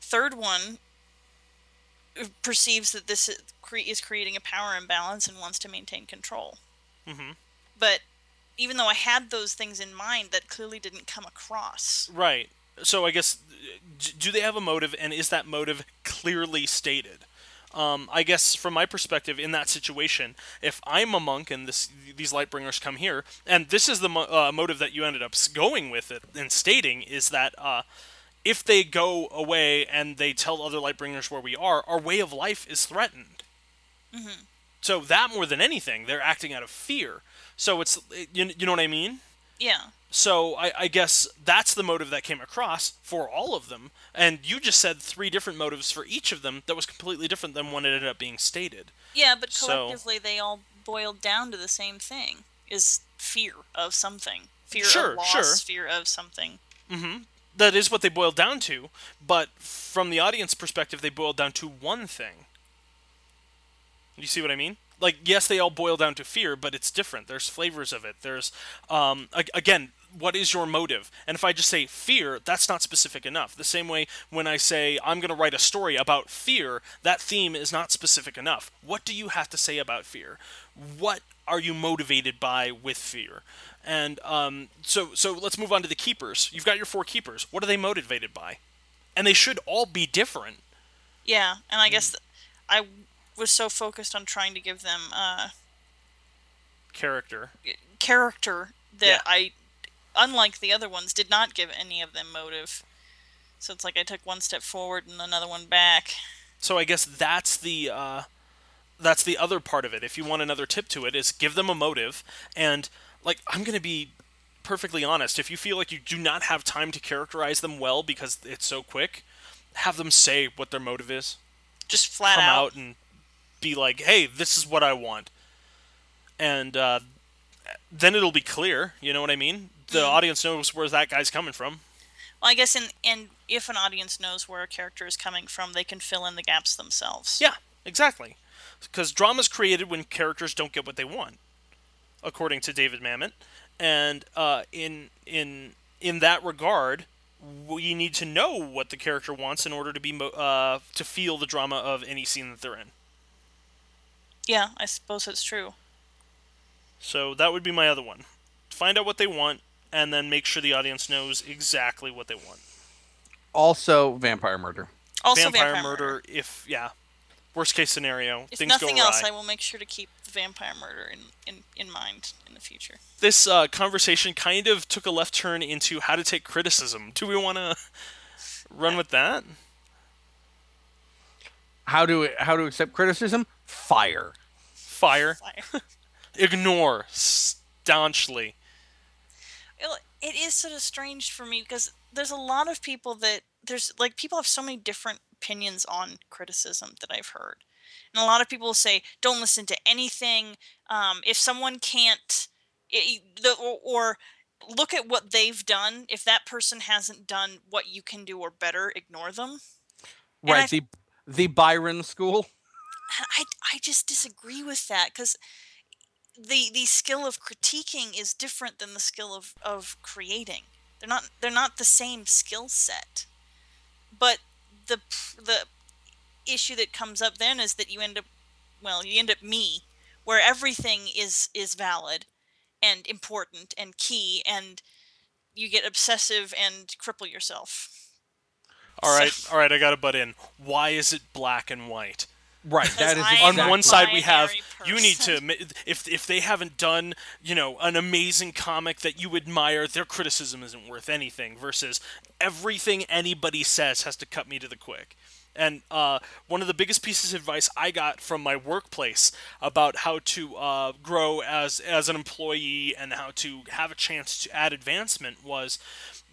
third one perceives that this is, creating a power imbalance and wants to maintain control Mhm. but even though i had those things in mind that clearly didn't come across right. So I guess do they have a motive, and is that motive clearly stated? Um, I guess from my perspective, in that situation, if I'm a monk and this these lightbringers come here, and this is the mo- uh, motive that you ended up going with it and stating is that uh, if they go away and they tell other lightbringers where we are, our way of life is threatened. Mm-hmm. So that more than anything, they're acting out of fear. So it's you, you know what I mean. yeah So I, I guess that's the motive that came across for all of them. And you just said three different motives for each of them that was completely different than what ended up being stated. yeah but So- collectively they all boiled down to the same thing is fear of something fear Sure, of loss sure. fear of something mm-hmm. That is what they boiled down to, but from the audience perspective, they boiled down to one thing. You see what I mean? Like, yes, they all boil down to fear, but it's different. There's flavors of it. There's, um, ag- again, what is your motive? And if I just say fear, that's not specific enough. The same way when I say I'm going to write a story about fear, that theme is not specific enough. What do you have to say about fear? What are you motivated by with fear? And um, so, so let's move on to the keepers. You've got your four keepers. What are they motivated by? And they should all be different. Yeah, and I Mm. guess th- I was so focused on trying to give them uh, Character. character that Yeah. I, unlike the other ones, did not give any of them motive. So it's like I took one step forward and another one back. So I guess that's the uh, that's the other part of it. If you want another tip to it, is give them a motive. And like I'm gonna be perfectly honest, if you feel like you do not have time to characterize them well because it's so quick, have them say what their motive is. Just flat Come out. out and be like, "Hey, this is what I want," and uh, then it'll be clear. You know what I mean? The Mm. audience knows where that guy's coming from. Well, I guess in and if an audience knows where a character is coming from, they can fill in the gaps themselves. Yeah, exactly. Because drama's created when characters don't get what they want, according to David Mamet. And uh, in in in that regard, we need to know what the character wants in order to be mo- uh, to feel the drama of any scene that they're in. Yeah, I suppose it's true. So that would be my other one. Find out what they want, and then make sure the audience knows exactly what they want. Also, vampire murder. Also, vampire, vampire, murder, if yeah, worst case scenario, If things nothing go awry. else, I will make sure to keep the vampire murder in, in, in mind in the future. this uh, conversation kind of took a left turn into how to take criticism. Do we want to run with that? How to how to accept criticism? Fire. Fire. Fire. Ignore staunchly. Well, it is sort of strange for me because there's a lot of people that there's like people have so many different opinions on criticism that I've heard, and a lot of people say don't listen to anything. Um, if someone can't, it, the, or, or look at what they've done. If that person hasn't done what you can do or better, ignore them. Right. The the Byron school. I I just disagree with that because the the skill of critiquing is different than the skill of of creating. They're not they're not the same skill set. But the the issue that comes up then is that you end up well you end up me where everything is is valid and important and key and you get obsessive and cripple yourself. All right, So- all right. I got to butt in. Why is it black and white? Right. That is I on one side we have you need to if if they haven't done you know an amazing comic that you admire their criticism isn't worth anything versus everything anybody says has to cut me to the quick and uh, one of the biggest pieces of advice I got from my workplace about how to uh, grow as as an employee and how to have a chance to add advancement was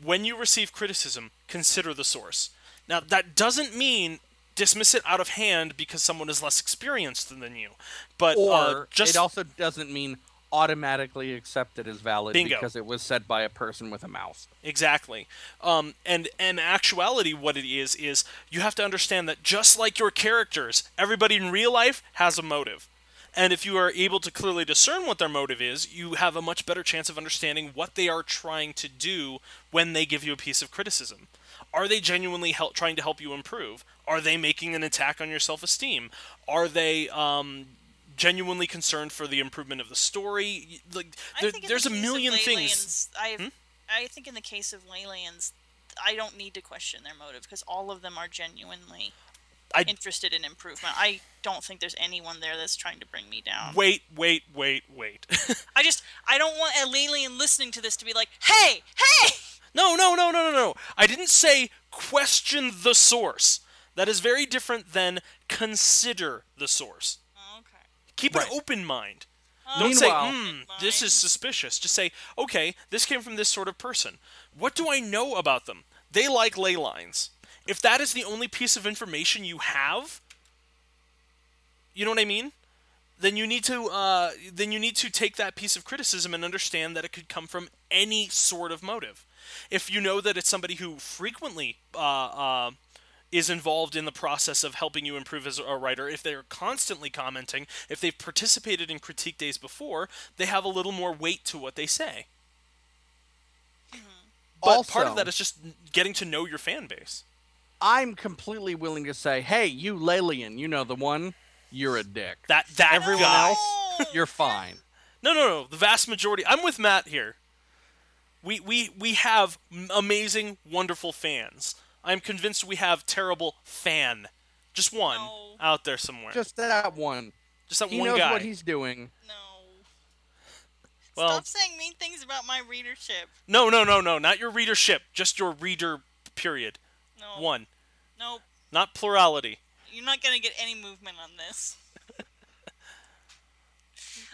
when you receive criticism, consider the source. Now that doesn't mean dismiss it out of hand because someone is less experienced than you, but uh, just it also doesn't mean automatically accept it as valid Bingo. because it was said by a person with a mouse. Exactly. Um, and in actuality, what it is is you have to understand that just like your characters, everybody in real life has a motive. And if you are able to clearly discern what their motive is, you have a much better chance of understanding what they are trying to do when they give you a piece of criticism. Are they genuinely help, trying to help you improve? Are they making an attack on your self esteem? Are they um, genuinely concerned for the improvement of the story? Like, there, there's a the of million things. Hmm? I I think in the case of Leylands, I don't need to question their motive because all of them are genuinely I- interested in improvement. I don't think there's anyone there that's trying to bring me down. Wait, wait, wait, wait. I just I don't want a Leyland listening to this to be like, "Hey, hey!" no, no, no, no, no, no. I didn't say question the source. That is very different than consider the source. Okay. Keep Right. an open mind. Oh, Don't say, hmm, this is suspicious. Just say, okay, this came from this sort of person. What do I know about them? They like ley lines. If that is the only piece of information you have, you know what I mean? Then you need to uh, then you need to take that piece of criticism and understand that it could come from any sort of motive. If you know that it's somebody who frequently uh, uh, is involved in the process of helping you improve as a writer, if they're constantly commenting, if they've participated in critique days before, they have a little more weight to what they say. Mm-hmm. But part of that is just getting to know your fan base. I'm completely willing to say, hey, you Lelian, you know the one, you're a dick. That that Everyone guy. else, you're fine. No, no, no. The vast majority. I'm with Matt here. We we we have amazing, wonderful fans. I'm convinced we have terrible fan. Just one No. out there somewhere. Just, Just that one. Just that He one knows guy. what he's doing. No. Well- Stop saying mean things about my readership. No, no, no, no. Not your readership. Just your reader. Period. No. One. Nope. Not plurality. You're not gonna get any movement on this.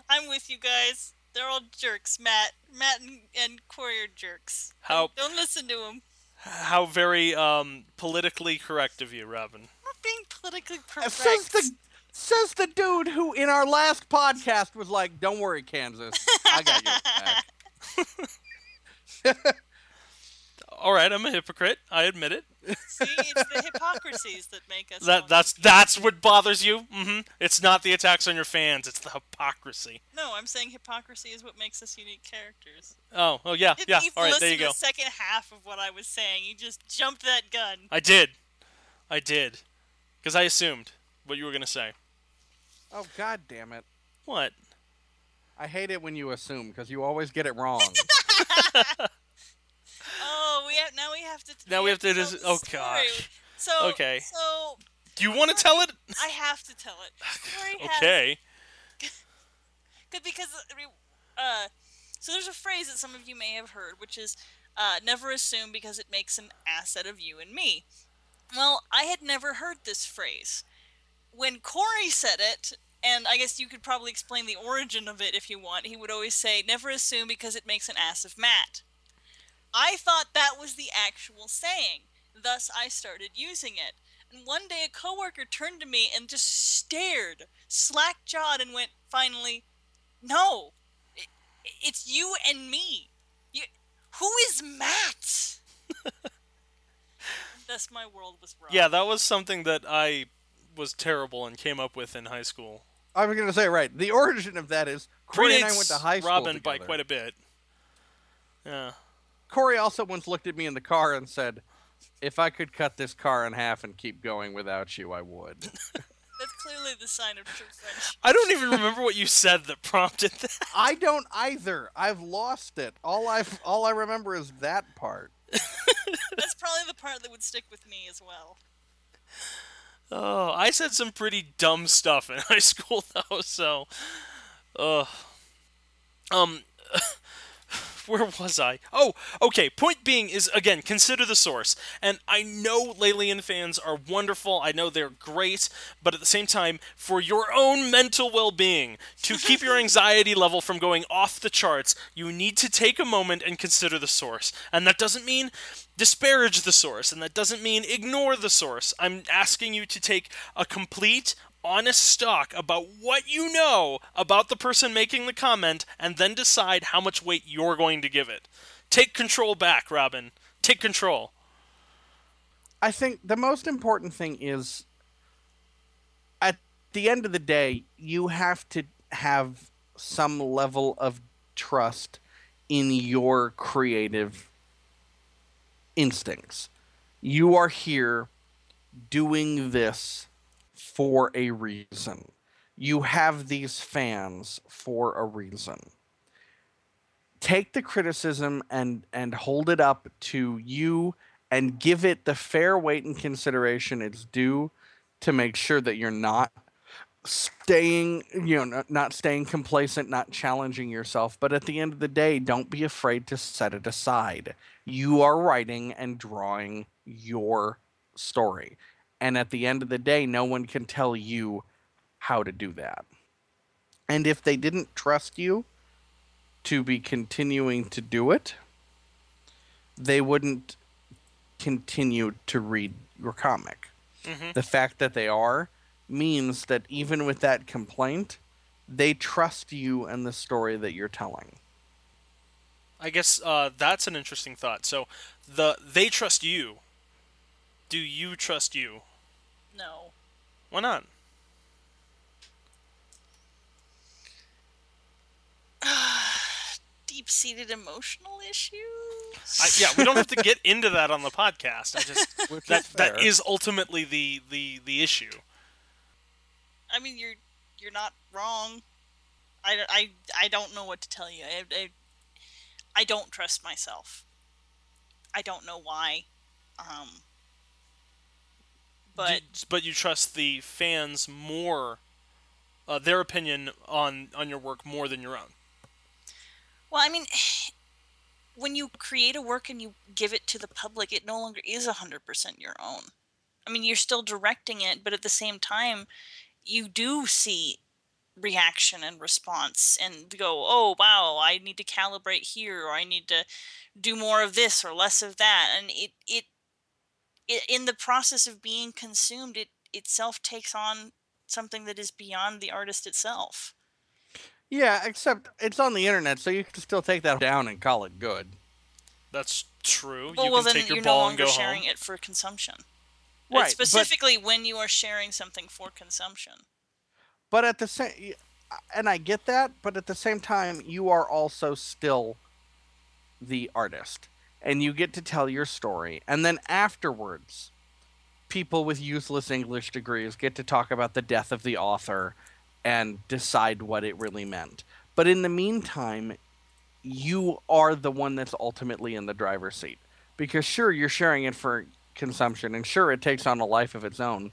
I'm with you guys. They're all jerks, Matt. Matt and, and Corey are jerks. How Don't listen to them. How very um politically correct of you, Robin. I'm not being politically correct. Says the says the dude who in our last podcast was like, "Don't worry, Kansas, I got your back." All right, I'm a hypocrite. I admit it. See, it's the hypocrisies that make us. That that's confused. that's what bothers you. hmm It's not the attacks on your fans. It's the hypocrisy. No, I'm saying hypocrisy is what makes us unique characters. Oh, oh yeah, Didn't yeah. even All right, there you to go. the second half of what I was saying. You just jumped that gun. I did. I did. Because I assumed what you were going to say. oh God damn it! What? I hate it when you assume because you always get it wrong. Oh, we have now we have to. Now we have to tell dis- the oh, gosh. So Okay. So Do you want to tell it? I have to tell it. Okay. Good because uh, so there's a phrase that some of you may have heard, which is uh, "never assume because it makes an asset of you and me." Well, I had never heard this phrase when Corey said it, and I guess you could probably explain the origin of it if you want, he would always say, never assume because it makes an ass of Matt. I thought that was the actual saying. Thus, I started using it. And one day, a coworker turned to me and just stared, slack jawed, and went, finally, No, it, it's you and me. You, who is Matt? Thus, my world was wrong. Yeah, that was something that I was terrible and came up with in high school. I was going to say, right. The origin of that is Corey and I went to high school. Robin together. by quite a bit. Yeah. Corey also once looked at me in the car and said, "If I could cut this car in half and keep going without you, I would." That's clearly the sign of true friendship. I don't even remember what you said that prompted that. I don't either. I've lost it. All I all I remember is that part. That's probably the part that would stick with me as well. Oh, I said some pretty dumb stuff in high school though, so uh um where was I? Oh, okay. Point being is again, consider the source. And I know Laylian fans are wonderful. I know they're great, but at the same time, for your own mental well-being, to keep your anxiety level from going off the charts, you need to take a moment and consider the source. And that doesn't mean disparage the source, and that doesn't mean ignore the source. I'm asking you to take a complete, honest stock about what you know about the person making the comment and then decide how much weight you're going to give it. Take control back, Robin. Take control. I think the most important thing is at the end of the day, you have to have some level of trust in your creative instincts. You are here doing this for a reason. You have these fans for a reason. Take the criticism and and hold it up to you and give it the fair weight and consideration it's due to make sure that you're not staying you know not, staying complacent not challenging yourself but at the end of the day don't be afraid to set it aside you are writing and drawing your story and at the end of the day, no one can tell you how to do that. And if they didn't trust you to be continuing to do it, they wouldn't continue to read your comic. Mm-hmm. The fact that they are means that even with that complaint, they trust you and the story that you're telling. I guess uh, that's an interesting thought. So the they trust you do you trust you? No. Why not? Deep seated emotional issues? I, yeah, we don't have to get into that on the podcast. I just that is that is ultimately the, the, the issue. I mean, you're you're not wrong. I, I, I don't know what to tell you. I, I, I don't trust myself. I don't know why. Um, but but you trust the fans more, uh, their opinion on on your work more than your own. Well, I mean, when you create a work and you give it to the public, it no longer is hundred percent your own. I mean, you're still directing it, but at the same time, you do see reaction and response and go, oh, wow, I need to calibrate here, or I need to do more of this or less of that. And it, it in the process of being consumed, it itself takes on something that is beyond the artist itself. Yeah, except it's on the internet, so you can still take that down and call it good. That's true. Well, you well can then take your you're ball no longer and go sharing home. it for consumption. Right, specifically when you are sharing something for consumption. But at the same, and I get that, but at the same time, you are also still the artist and you get to tell your story. And then afterwards, people with useless English degrees get to talk about the death of the author and decide what it really meant. But in the meantime, you are the one that's ultimately in the driver's seat. Because sure, you're sharing it for consumption, and sure, it takes on a life of its own.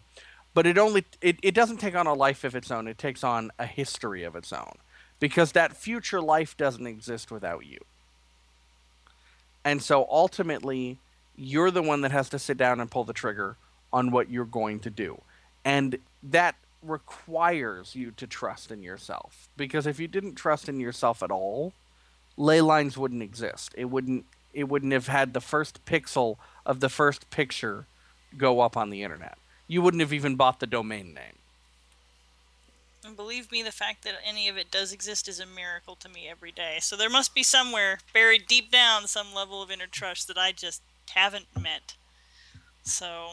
But it only it, it doesn't take on a life of its own, it takes on a history of its own. Because that future life doesn't exist without you. And so ultimately, you're the one that has to sit down and pull the trigger on what you're going to do. And that requires you to trust in yourself because if you didn't trust in yourself at all, ley lines wouldn't exist. It wouldn't it wouldn't have had the first pixel of the first picture go up on the internet. You wouldn't have even bought the domain name. And believe me, the fact that any of it does exist is a miracle to me every day. So there must be somewhere buried deep down some level of inner trust that I just haven't met. So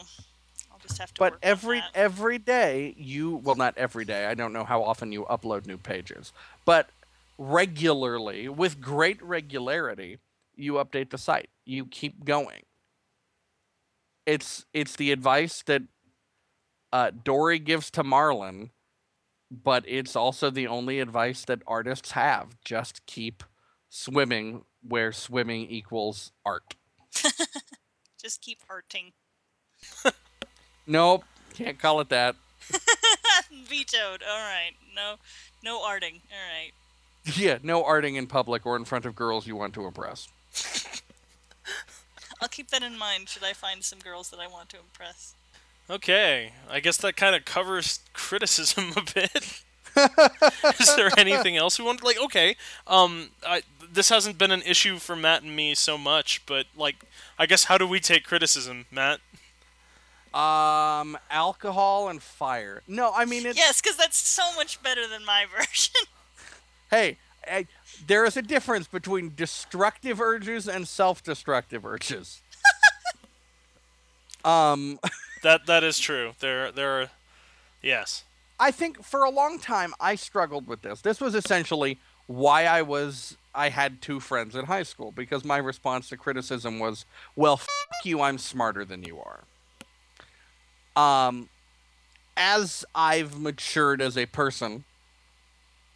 I'll just have to. But work every every day you well not every day. I don't know how often you upload new pages, but regularly with great regularity you update the site. You keep going. It's it's the advice that uh, Dory gives to Marlin, but it's also the only advice that artists have. Just keep swimming where swimming equals art. just keep arting. Nope, can't call it that. Vetoed. All right. No, no arting. All right. Yeah, no arting in public or in front of girls you want to impress. I'll keep that in mind. Should I find some girls that I want to impress? Okay, I guess that kind of covers criticism a bit. Is there anything else we want? Like, okay, um, I, this hasn't been an issue for Matt and me so much, but like, I guess how do we take criticism, Matt? Um, alcohol and fire. No, I mean it's Yes, because that's so much better than my version. hey, I, there is a difference between destructive urges and self-destructive urges. um, That that is true. There there are, yes. I think for a long time I struggled with this. This was essentially why I was I had two friends in high school because my response to criticism was, "Well, f- you, I'm smarter than you are." Um as I've matured as a person,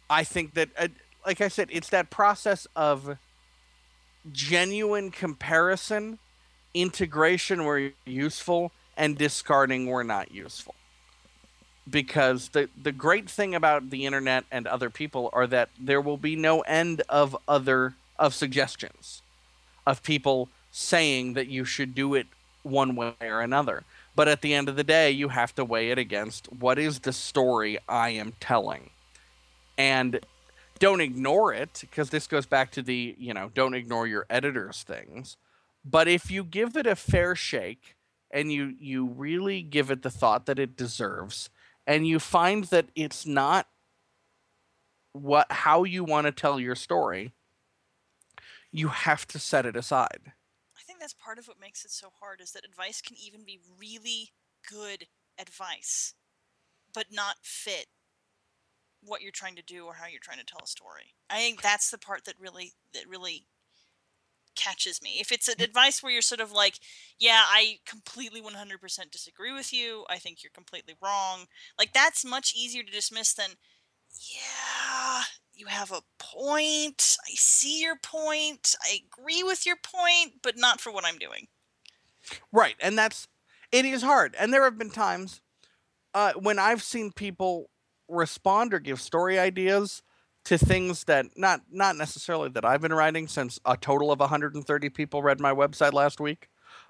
I think that uh, like I said, it's that process of genuine comparison, integration where useful and discarding were not useful. Because the the great thing about the internet and other people are that there will be no end of other of suggestions of people saying that you should do it one way or another. But at the end of the day you have to weigh it against what is the story i am telling. And don't ignore it because this goes back to the you know don't ignore your editor's things. But if you give it a fair shake and you you really give it the thought that it deserves and you find that it's not what how you want to tell your story you have to set it aside I think that's part of what makes it so hard is that advice can even be really good advice, but not fit what you're trying to do or how you're trying to tell a story. I think that's the part that really that really catches me. If it's an advice where you're sort of like, yeah, I completely 100% disagree with you. I think you're completely wrong. Like that's much easier to dismiss than yeah, you have a point. I see your point. I agree with your point, but not for what I'm doing. right and that's it is hard and there have been times uh, when i've seen people respond or give story ideas to things that not not necessarily that i've been writing since a total of 130 people read my website last week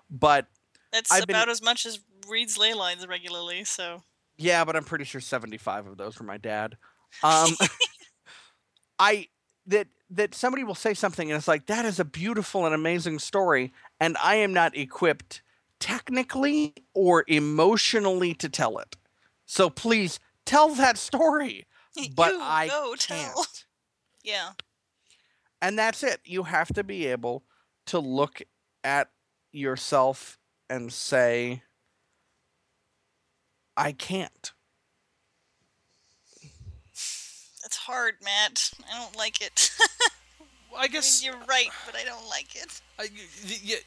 but That's I've been- about as much as reads ley lines regularly, so Yeah, but I'm pretty sure 75 of those were my dad. Um, I that that somebody will say something and it's like that is a beautiful and amazing story, and I am not equipped technically or emotionally to tell it. So please tell that story. But You I go can't. Yeah. And that's it. You have to be able to look at yourself and say, I can't. It's hard, Matt. I don't like it. I I mean, guess you're right, but I don't like it. I, yeah,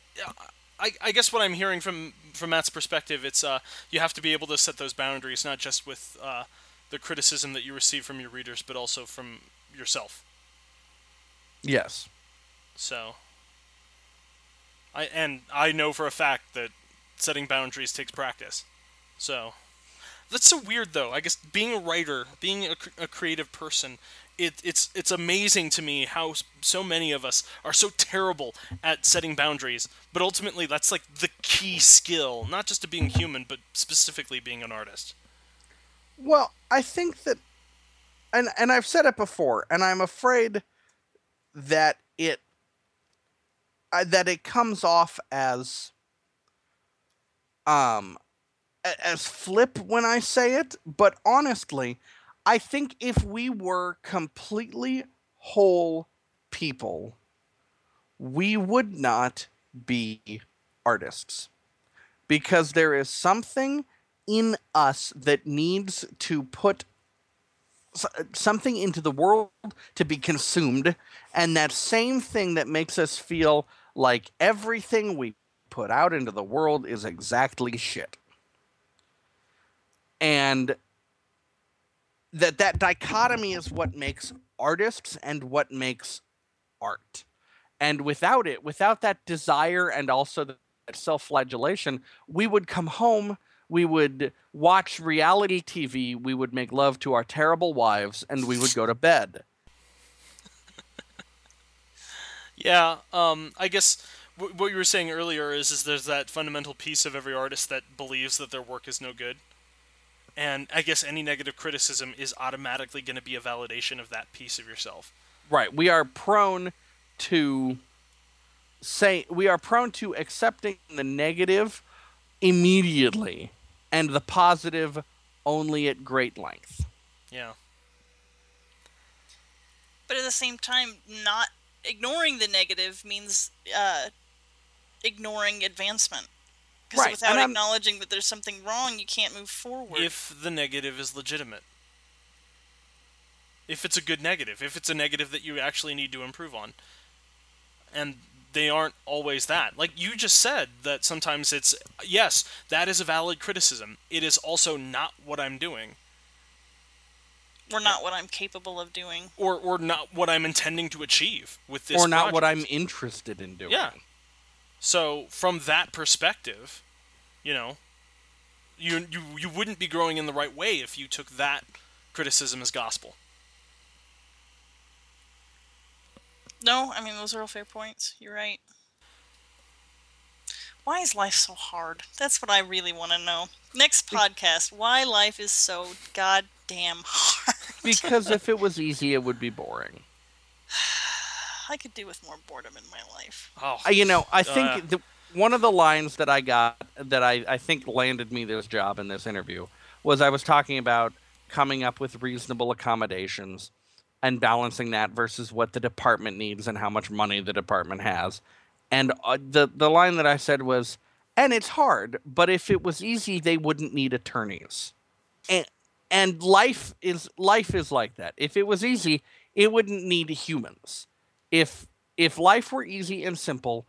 I, I guess what I'm hearing from from Matt's perspective, it's uh, you have to be able to set those boundaries, not just with uh, the criticism that you receive from your readers, but also from yourself. Yes. So, I and I know for a fact that setting boundaries takes practice. So, that's so weird, though. I guess being a writer, being a, cr- a creative person, it, it's it's amazing to me how so many of us are so terrible at setting boundaries. But ultimately, that's like the key skill, not just to being human, but specifically being an artist. Well, I think that, and and I've said it before, and I'm afraid that it uh, that it comes off as um as flip when I say it, but honestly, I think if we were completely whole people, we would not be artists. Because there is something in us that needs to put something into the world to be consumed, and that same thing that makes us feel like everything we put out into the world is exactly shit. And that that dichotomy is what makes artists and what makes art. And without it without that desire and also the self-flagellation we would come home we would watch reality tv we would make love to our terrible wives and we would go to bed yeah um i guess w- what you were saying earlier is is there's that fundamental piece of every artist that believes that their work is no good and I guess any negative criticism is automatically going to be a validation of that piece of yourself. Right. We are prone to say we are prone to accepting the negative immediately and the positive only at great length. Yeah. But at the same time, not ignoring the negative means uh, ignoring advancement. Because right. without acknowledging that there's something wrong, you can't move forward. If the negative is legitimate. If it's a good negative. If it's a negative that you actually need to improve on. And they aren't always that. Like you just said, that sometimes it's, yes, that is a valid criticism. It is also not what I'm doing. Or not what I'm capable of doing. Or, or not what I'm intending to achieve with this Or not project. what I'm interested in doing. Yeah. So from that perspective, you know, you you you wouldn't be growing in the right way if you took that criticism as gospel. No, I mean those are all fair points. You're right. Why is life so hard? That's what I really want to know. Next podcast, why life is so goddamn hard. because if it was easy, it would be boring. I could do with more boredom in my life. Oh, uh, you know, I think uh, the, one of the lines that I got that I, I think landed me this job in this interview was I was talking about coming up with reasonable accommodations and balancing that versus what the department needs and how much money the department has. And uh, the the line that I said was, and it's hard, but if it was easy, they wouldn't need attorneys. And and life is life is like that. If it was easy, it wouldn't need humans if if life were easy and simple,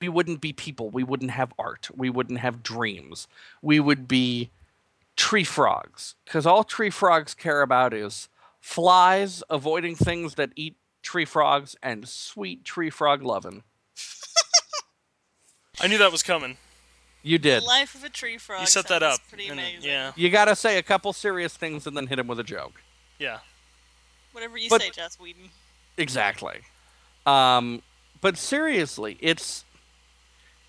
we wouldn't be people. We wouldn't have art. We wouldn't have dreams. We would be tree frogs because all tree frogs care about is flies, avoiding things that eat tree frogs, and sweet tree frog loving. I knew that was coming. You did. The life of a tree frog. You set that up. Pretty amazing. Yeah. You got to say a couple serious things and then hit him with a joke. Yeah. Whatever you but, say, Joss Whedon. Exactly. Um, but seriously, it's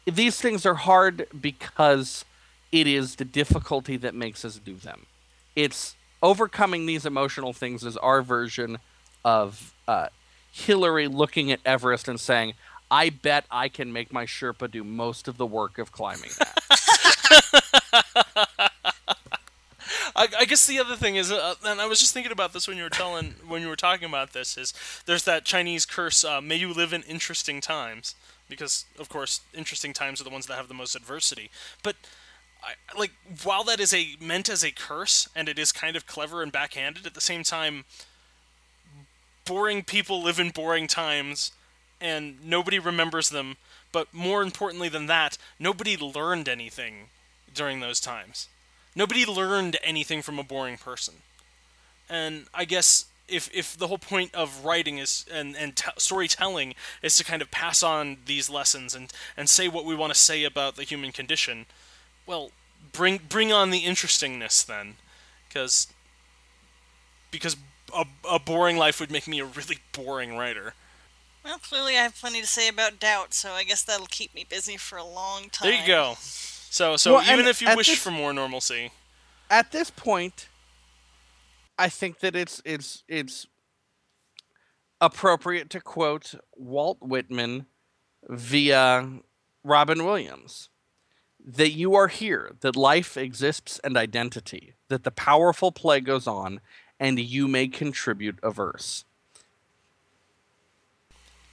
these things are hard because it is the difficulty that makes us do them. It's overcoming these emotional things is our version of uh, Hillary looking at Everest and saying, "I bet I can make my Sherpa do most of the work of climbing that." I, I, guess the other thing is, uh, and I was just thinking about this when you were telling, when you were talking about this, is there's that Chinese curse, uh, "May you live in interesting times," because of course, interesting times are the ones that have the most adversity. But I, like, while that is a meant as a curse, and it is kind of clever and backhanded, at the same time, boring people live in boring times, and nobody remembers them. But more importantly than that, nobody learned anything during those times nobody learned anything from a boring person. And I guess if if the whole point of writing is and and t- storytelling is to kind of pass on these lessons and and say what we want to say about the human condition, well, bring bring on the interestingness then, because because a, a boring life would make me a really boring writer. Well, clearly I have plenty to say about doubt, so I guess that'll keep me busy for a long time. There you go. So, so well, even if you wish this, for more normalcy, at this point, I think that it's it's it's appropriate to quote Walt Whitman via Robin Williams that you are here, that life exists and identity, that the powerful play goes on, and you may contribute a verse.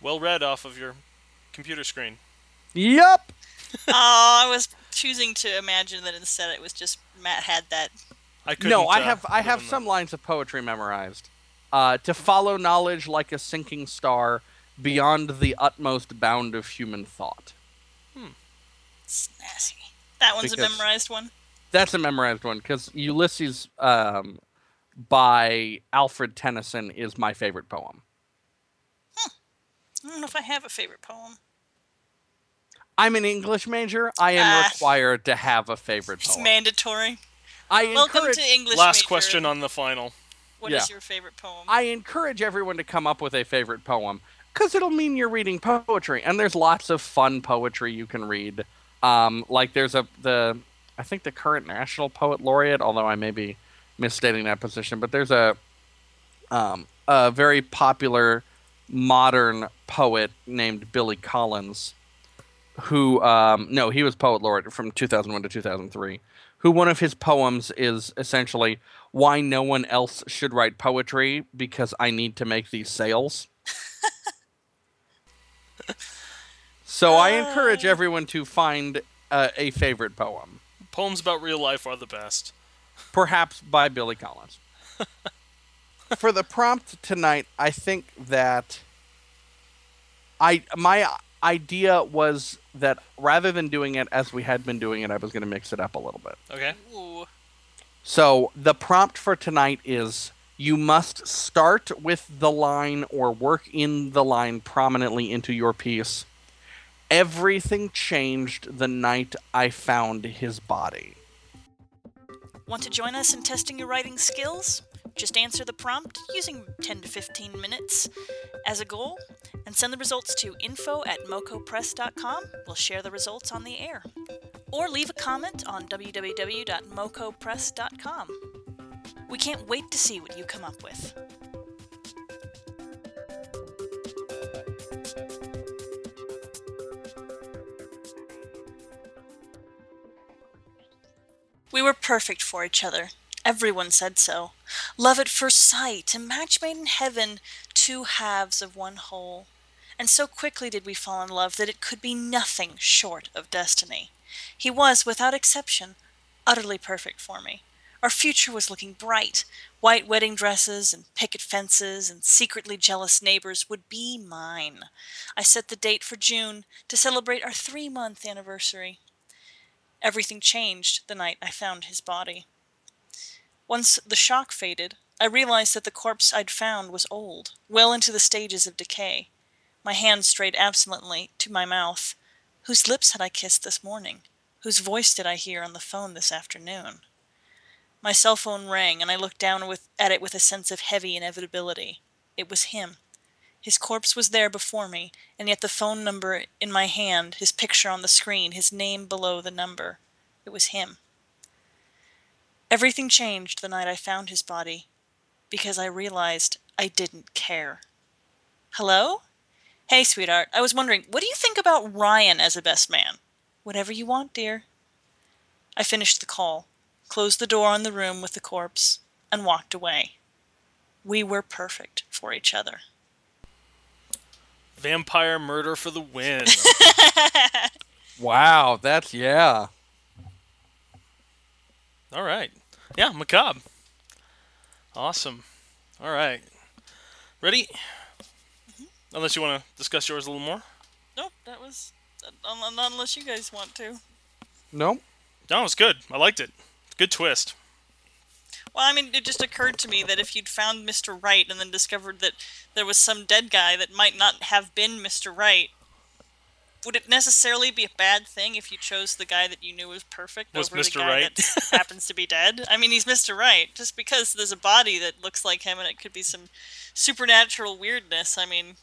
Well read off of your computer screen. Yep. oh, I was choosing to imagine that instead it was just Matt had that. I couldn't. No, I uh, have I have in some lines of poetry memorized. Uh, to follow knowledge like a sinking star beyond the utmost bound of human thought. Snazzy. That one's a memorized one. That's a memorized one because Ulysses um, by Alfred Tennyson is my favorite poem. I don't know if I have a favorite poem. I'm an English major. I am Ah. required to have a favorite It's poem. It's mandatory. I Welcome encourage, to English. Last major. question on the final. What is Yeah. your favorite poem? I encourage everyone to come up with a favorite poem because it'll mean you're reading poetry, and there's lots of fun poetry you can read. Um, like there's a the I think the current national poet laureate, although I may be misstating that position, but there's a um, a very popular modern poet named Billy Collins, who um, no, he was poet laureate from 2001 to 2003. Who one of his poems is essentially why no one else should write poetry because I need to make these sales. so I encourage everyone to find uh, a favorite poem, Poems about real life are the best. perhaps by Billy Collins. For the prompt tonight, I think that I my idea was that rather than doing it as we had been doing it, I was going to mix it up a little bit. Okay. Ooh. So the prompt for tonight is you must start with the line or work in the line prominently into your piece. Everything changed the night I found his body. Want to join us in testing your writing skills? Just answer the prompt using 10 to 15 minutes as a goal and send the results to info at mokopress.com. We'll share the results on the air. Or leave a comment on www.mokopress.com. We can't wait to see what you come up with. We were perfect for each other. Everyone said so. Love at first sight, a match made in heaven, two halves of one whole. And so quickly did we fall in love that it could be nothing short of destiny. He was, without exception, utterly perfect for me. Our future was looking bright. White wedding dresses and picket fences and secretly jealous neighbors would be mine. I set the date for June to celebrate our three month anniversary. Everything changed the night I found his body. Once the shock faded, I realized that the corpse I'd found was old, well into the stages of decay. My hand strayed absently to my mouth. Whose lips had I kissed this morning? Whose voice did I hear on the phone this afternoon? My cell phone rang, and I looked down with, at it with a sense of heavy inevitability. It was him. His corpse was there before me, and yet the phone number in my hand, his picture on the screen, his name below the number. It was him. Everything changed the night I found his body because I realized I didn't care. Hello? Hey, sweetheart. I was wondering, what do you think about Ryan as a best man? Whatever you want, dear. I finished the call, closed the door on the room with the corpse, and walked away. We were perfect for each other. Vampire murder for the win. Wow, that's yeah. All right. Yeah, macabre. Awesome. All right. Ready? Unless you want to discuss yours a little more. Nope, that was. un- un- Unless you guys want to. Nope. No, it was good. I liked it. Good twist. Well, I mean, it just occurred to me that if you'd found Mr. Right and then discovered that there was some dead guy that might not have been Mr. Right, would it necessarily be a bad thing if you chose the guy that you knew was perfect Was over Mr. the guy Right? that happens to be dead? I mean, he's Mr. Right. Just because there's a body that looks like him and it could be some supernatural weirdness. I mean,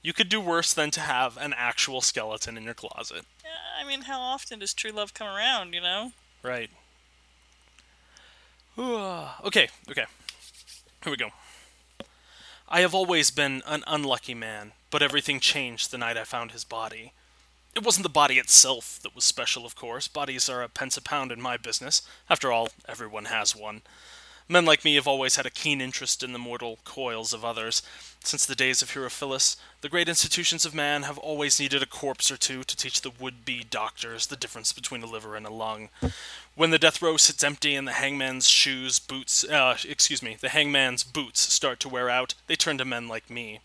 You could do worse than to have an actual skeleton in your closet. yeah, I mean, how often does true love come around? You know? Right. Okay, okay. Here we go. I have always been an unlucky man, but everything changed the night I found his body. It wasn't the body itself that was special, of course. Bodies are a pence a pound in my business. After all, everyone has one. Men like me have always had a keen interest in the mortal coils of others. Since the days of Herophilus, the great institutions of man have always needed a corpse or two to teach the would be doctors the difference between a liver and a lung. When the death row sits empty and the hangman's shoes, boots, uh, excuse me, the hangman's boots start to wear out, they turn to men like me.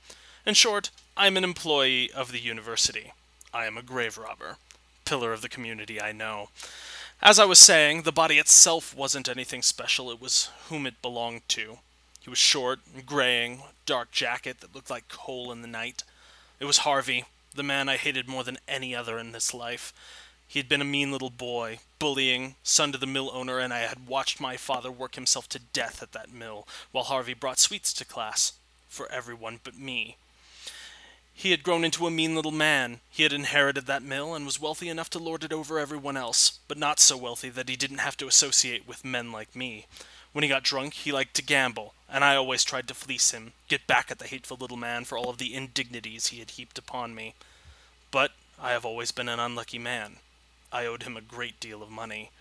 In short, I am an employee of the university. I am a grave robber. Pillar of the community, I know. As I was saying, the body itself wasn't anything special, it was whom it belonged to. He was short graying, dark jacket that looked like coal in the night. It was Harvey, the man I hated more than any other in this life. He had been a mean little boy, bullying, son to the mill owner, and I had watched my father work himself to death at that mill, while Harvey brought sweets to class. For everyone but me. He had grown into a mean little man. He had inherited that mill and was wealthy enough to lord it over everyone else, but not so wealthy that he didn't have to associate with men like me. When he got drunk, he liked to gamble, and I always tried to fleece him, get back at the hateful little man for all of the indignities he had heaped upon me. But I have always been an unlucky man. I owed him a great deal of money.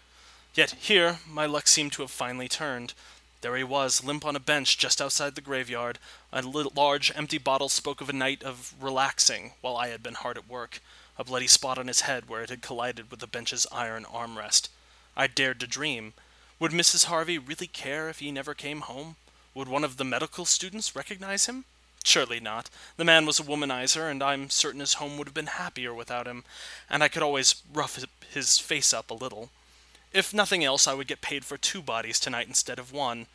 Yet here my luck seemed to have finally turned. There he was, limp on a bench just outside the graveyard. A large, empty bottle spoke of a night of relaxing, while I had been hard at work. A bloody spot on his head where it had collided with the bench's iron armrest. I dared to dream. Would Mrs. Harvey really care if he never came home? Would one of the medical students recognize him? Surely not. The man was a womanizer, and I'm certain his home would have been happier without him, and I could always rough his face up a little. If nothing else, I would get paid for two bodies tonight instead of one.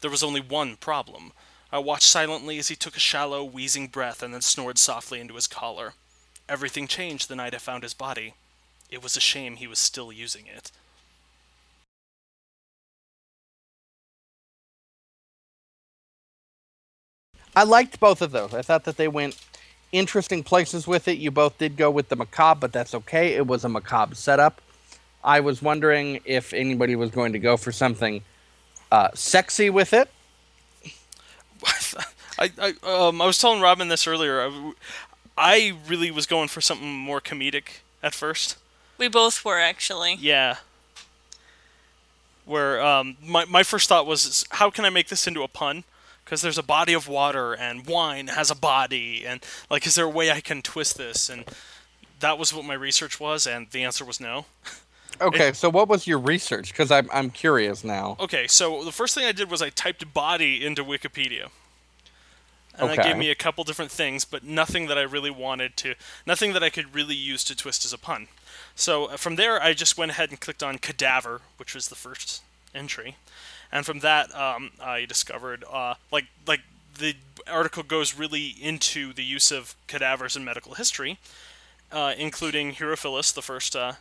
There was only one problem. I watched silently as he took a shallow, wheezing breath and then snored softly into his collar. Everything changed the night I found his body. It was a shame he was still using it. I liked both of those. I thought that they went interesting places with it. You both did go with the macabre, but that's okay. It was a macabre setup. I was wondering if anybody was going to go for something uh, sexy with it. I I, um, I was telling Robin this earlier. I, I really was going for something more comedic at first. We both were actually. Yeah. Where um, my my first thought was, how can I make this into a pun? Because there's a body of water and wine has a body, and like, is there a way I can twist this? And that was what my research was, and the answer was no. Okay, it, so what was your research? Because I'm I'm curious now. Okay, so the first thing I did was I typed body into Wikipedia. And okay. that gave me a couple different things, but nothing that I really wanted to, nothing that I could really use to twist as a pun. So uh, from there, I just went ahead and clicked on cadaver, which was the first entry, and from that, um, I discovered uh, like like the article goes really into the use of cadavers in medical history, uh, including Herophilus, the first uh,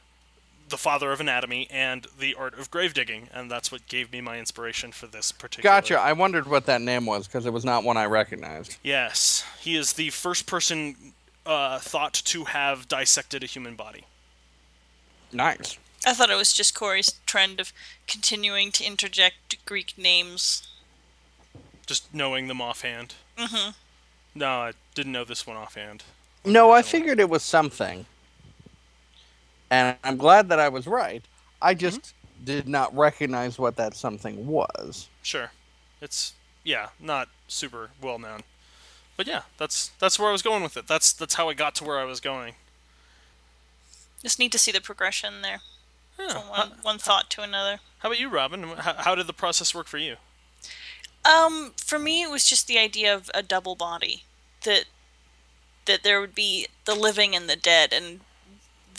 the father of anatomy and the art of grave digging, and that's what gave me my inspiration for this particular. Gotcha. I wondered what that name was because it was not one I recognized. Yes, he is the first person uh, thought to have dissected a human body. Nice. I thought it was just Corey's trend of continuing to interject Greek names. Just knowing them offhand. Mm-hmm. No, I didn't know this one offhand. No, I figured it was something and I'm glad that I was right. I mm-hmm. just mm-hmm. did not recognize what that something was. Sure, it's yeah, not super well known, but yeah, that's that's where I was going with it. That's that's how I got to where I was going. Just need to see the progression there. Yeah. From one, one thought to another. How about you, Robin? How, how did the process work for you? Um, for me, it was just the idea of a double body that that there would be the living and the dead, and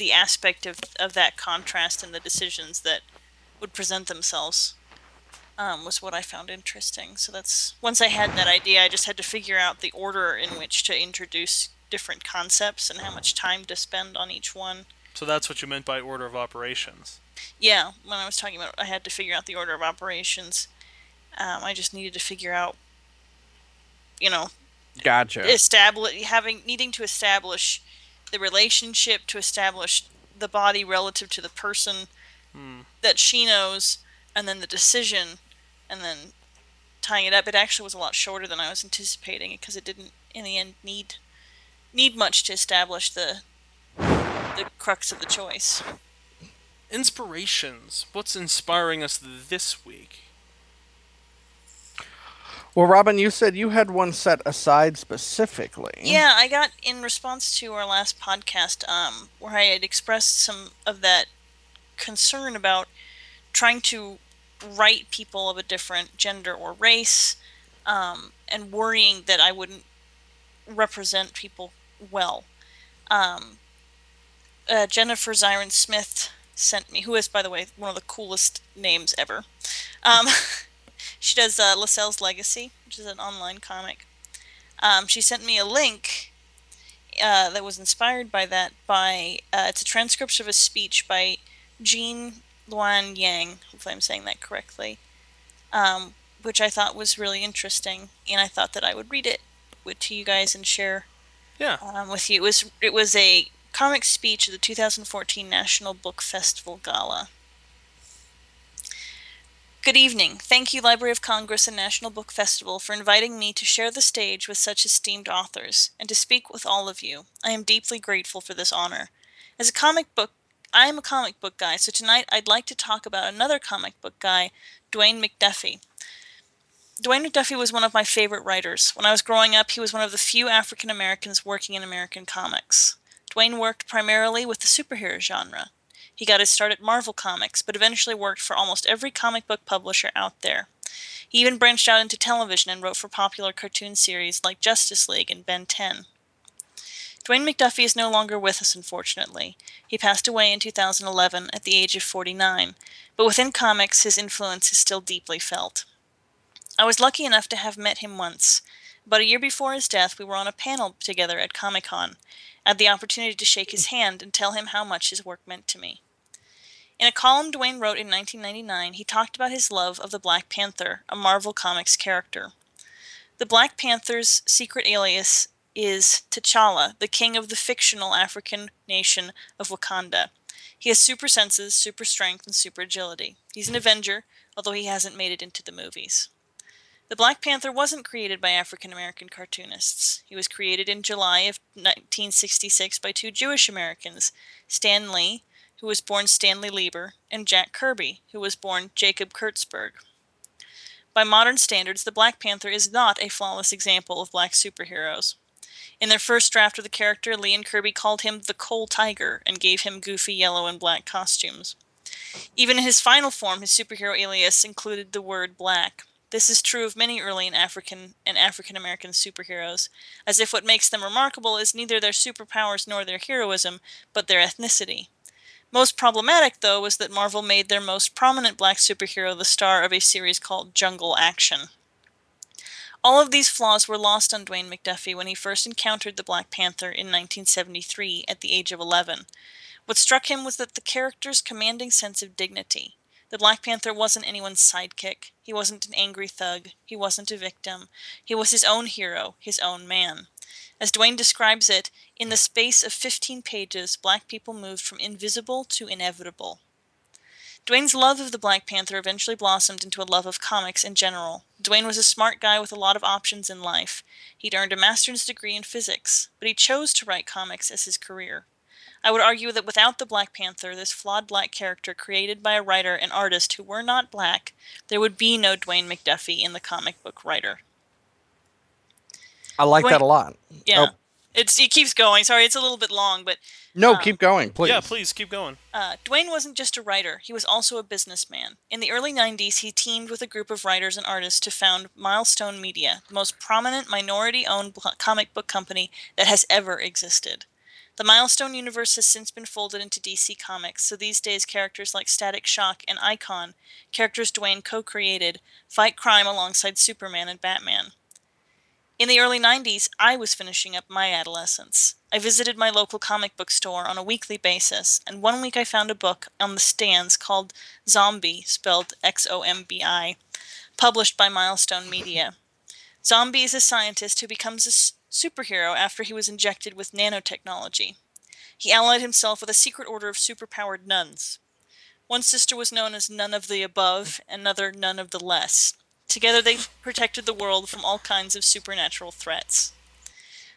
the aspect of, of that contrast and the decisions that would present themselves um, was what I found interesting. So that's once I had that idea, I just had to figure out the order in which to introduce different concepts and how much time to spend on each one. So that's what you meant by order of operations. Yeah, when I was talking about, I had to figure out the order of operations. Um, I just needed to figure out, you know, gotcha. Establish having needing to establish the relationship to establish the body relative to the person hmm. that she knows, and then the decision, and then tying it up. It actually was a lot shorter than I was anticipating because it didn't, in the end, need need much to establish the the crux of the choice. Inspirations. What's inspiring us this week? Well, Robin, you said you had one set aside specifically. Yeah, I got in response to our last podcast, um, where I had expressed some of that concern about trying to write people of a different gender or race, um, and worrying that I wouldn't represent people well. Um, uh, Jennifer Ziron Smith sent me, who is, by the way, one of the coolest names ever. She does uh, Lasalle's Legacy, which is an online comic. Um, she sent me a link uh, that was inspired by that. By uh, it's a transcript of a speech by Gene Luen Yang. Hopefully, I'm saying that correctly. Um, which I thought was really interesting, and I thought that I would read it with, to you guys and share Yeah. um, with you. It was it was a comic speech at the 2014 National Book Festival Gala. Good evening. Thank you, Library of Congress and National Book Festival, for inviting me to share the stage with such esteemed authors and to speak with all of you. I am deeply grateful for this honor. As a comic book, I am a comic book guy, so tonight I'd like to talk about another comic book guy, Dwayne McDuffie. Dwayne McDuffie was one of my favorite writers. When I was growing up, he was one of the few African Americans working in American comics. Dwayne worked primarily with the superhero genre. He got his start at Marvel Comics, but eventually worked for almost every comic book publisher out there. He even branched out into television and wrote for popular cartoon series like Justice League and Ben 10. Dwayne McDuffie is no longer with us, unfortunately. He passed away in 2011 at the age of 49, but within comics, his influence is still deeply felt. I was lucky enough to have met him once. About a year before his death, we were on a panel together at Comic Con. I had the opportunity to shake his hand and tell him how much his work meant to me. In a column Dwayne wrote in 1999, he talked about his love of the Black Panther, a Marvel Comics character. The Black Panther's secret alias is T'Challa, the king of the fictional African nation of Wakanda. He has super senses, super strength, and super agility. He's an Avenger, although he hasn't made it into the movies. The Black Panther wasn't created by African American cartoonists. He was created in July of 1966 by two Jewish Americans, Stan Lee, who was born Stanley Lieber, and Jack Kirby, who was born Jacob Kurtzberg. By modern standards, the Black Panther is not a flawless example of black superheroes. In their first draft of the character, Lee and Kirby called him the Coal Tiger and gave him goofy yellow and black costumes. Even in his final form, his superhero alias included the word black. This is true of many early African and African American superheroes, as if what makes them remarkable is neither their superpowers nor their heroism, but their ethnicity. Most problematic, though, was that Marvel made their most prominent black superhero the star of a series called Jungle Action. All of these flaws were lost on Dwayne McDuffie when he first encountered the Black Panther in 1973 at the age of 11. What struck him was that the character's commanding sense of dignity. The Black Panther wasn't anyone's sidekick. He wasn't an angry thug. He wasn't a victim. He was his own hero, his own man. As Dwayne describes it, in the space of 15 pages, black people moved from invisible to inevitable. Dwayne's love of the Black Panther eventually blossomed into a love of comics in general. Dwayne was a smart guy with a lot of options in life. He'd earned a master's degree in physics, but he chose to write comics as his career. I would argue that without the Black Panther, this flawed black character created by a writer and artist who were not black, there would be no Dwayne McDuffie in the comic book writer. I like Dwayne- that a lot. Yeah. Oh. It's it keeps going. Sorry, it's a little bit long, but No, Um, keep going, please. Yeah, please keep going. Uh, Dwayne wasn't just a writer, he was also a businessman. In the early 90s, he teamed with a group of writers and artists to found Milestone Media, the most prominent minority owned comic book company that has ever existed. The Milestone universe has since been folded into DC Comics, so these days characters like Static Shock and Icon, characters Dwayne co created, fight crime alongside Superman and Batman. In the early 90s, I was finishing up my adolescence. I visited my local comic book store on a weekly basis, and one week I found a book on the stands called Xombi, spelled X O M B I, published by Milestone Media. Xombi is a scientist who becomes a superhero after he was injected with nanotechnology. He allied himself with a secret order of superpowered nuns. One sister was known as Nun of the Above, another Nun of the Less. Together they protected the world from all kinds of supernatural threats.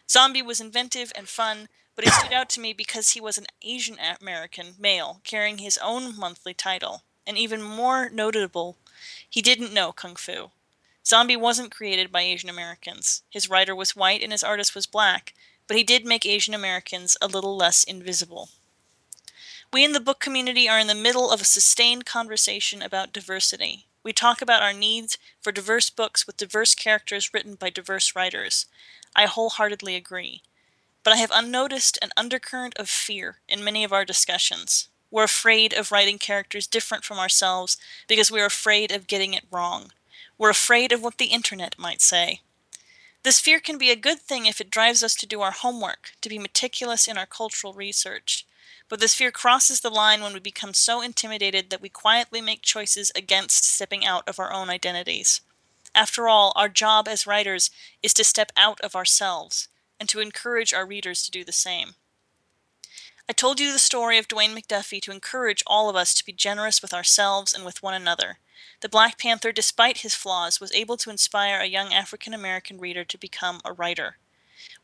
Xombi was inventive and fun, but he stood out to me because he was an Asian American male carrying his own monthly title. And even more notable, he didn't know Kung Fu. Xombi wasn't created by Asian Americans. His writer was white and his artist was black, but he did make Asian Americans a little less invisible. We in the book community are in the middle of a sustained conversation about diversity. We talk about our needs for diverse books with diverse characters written by diverse writers. I wholeheartedly agree. But I have unnoticed an undercurrent of fear in many of our discussions. We're afraid of writing characters different from ourselves because we're afraid of getting it wrong. We're afraid of what the internet might say. This fear can be a good thing if it drives us to do our homework, to be meticulous in our cultural research. But this fear crosses the line when we become so intimidated that we quietly make choices against stepping out of our own identities. After all, our job as writers is to step out of ourselves and to encourage our readers to do the same. I told you the story of Dwayne McDuffie to encourage all of us to be generous with ourselves and with one another. The Black Panther, despite his flaws, was able to inspire a young African American reader to become a writer.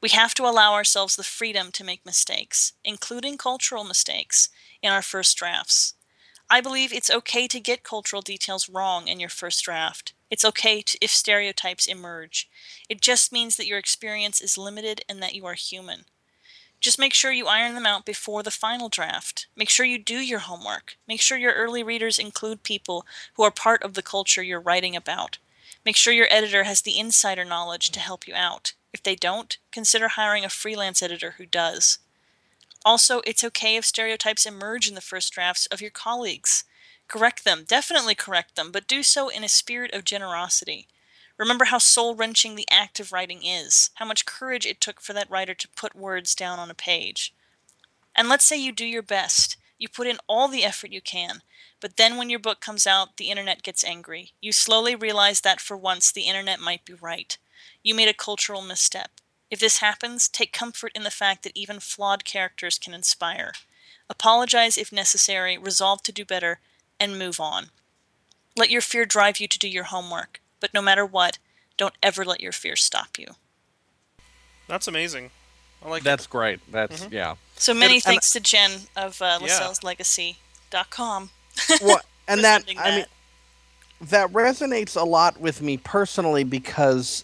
We have to allow ourselves the freedom to make mistakes, including cultural mistakes, in our first drafts. I believe it's okay to get cultural details wrong in your first draft. It's okay to, if stereotypes emerge. It just means that your experience is limited and that you are human. Just make sure you iron them out before the final draft. Make sure you do your homework. Make sure your early readers include people who are part of the culture you're writing about. Make sure your editor has the insider knowledge to help you out. If they don't, consider hiring a freelance editor who does. Also, it's okay if stereotypes emerge in the first drafts of your colleagues. Correct them, definitely correct them, but do so in a spirit of generosity. Remember how soul wrenching the act of writing is, how much courage it took for that writer to put words down on a page. And let's say you do your best, you put in all the effort you can, but then when your book comes out, the internet gets angry. You slowly realize that for once the internet might be right. You made a cultural misstep. If this happens, take comfort in the fact that even flawed characters can inspire. Apologize if necessary, resolve to do better, and move on. Let your fear drive you to do your homework. But no matter what, don't ever let your fear stop you. That's amazing. I like That's it. great. That's Mhm. yeah. So many And- thanks to Jen of uh, Yeah. LaSalle'sLegacy.com. Well, and for that sending I mean that. that resonates a lot with me personally because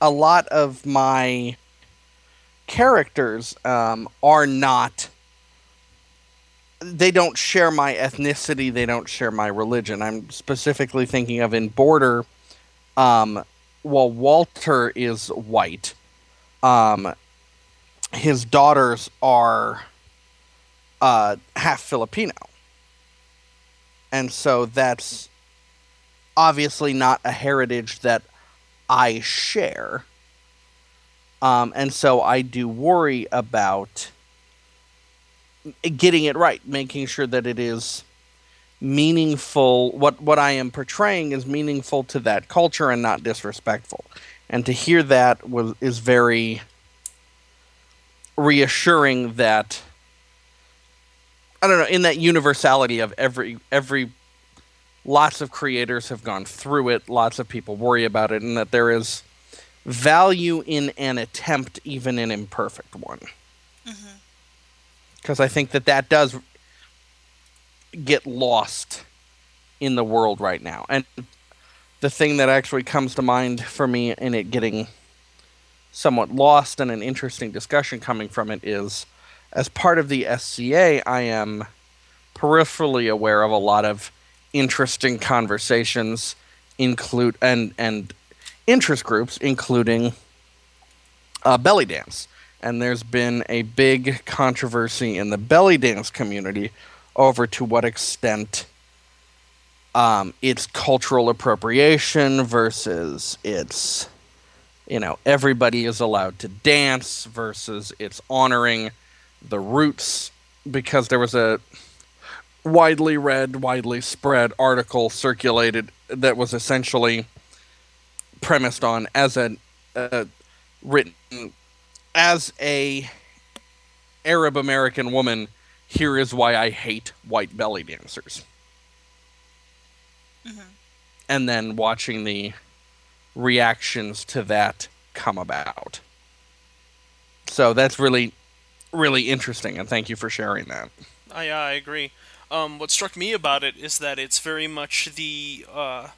a lot of my characters um, are not they don't share my ethnicity they don't share my religion. I'm specifically thinking of in border um, well walter is white. Um, his daughters are uh, half filipino. And so that's obviously not a heritage that I share. Um, and so I do worry about getting it right, making sure that it is meaningful. What what I am portraying is meaningful to that culture and not disrespectful. And to hear that was is very reassuring that I don't know in that universality of every every lots of creators have gone through it, lots of people worry about it, and that there is value in an attempt, even an imperfect one. Mm-hmm. Because I think that that does get lost in the world right now. And the thing that actually comes to mind for me in it getting somewhat lost and an interesting discussion coming from it is as part of the SCA, I am peripherally aware of a lot of interesting conversations include and and interest groups including uh, belly dance. And there's been a big controversy in the belly dance community over to what extent um, it's cultural appropriation versus it's you know everybody is allowed to dance versus it's honoring the roots. Because there was a widely read, widely spread article circulated that was essentially premised on as a uh, written as a Arab American woman. Here is why I hate white belly dancers. and then watching the reactions to that come about. So that's really, really interesting, and thank you for sharing that. I, I agree. Um, what struck me about it is that it's very much the uh,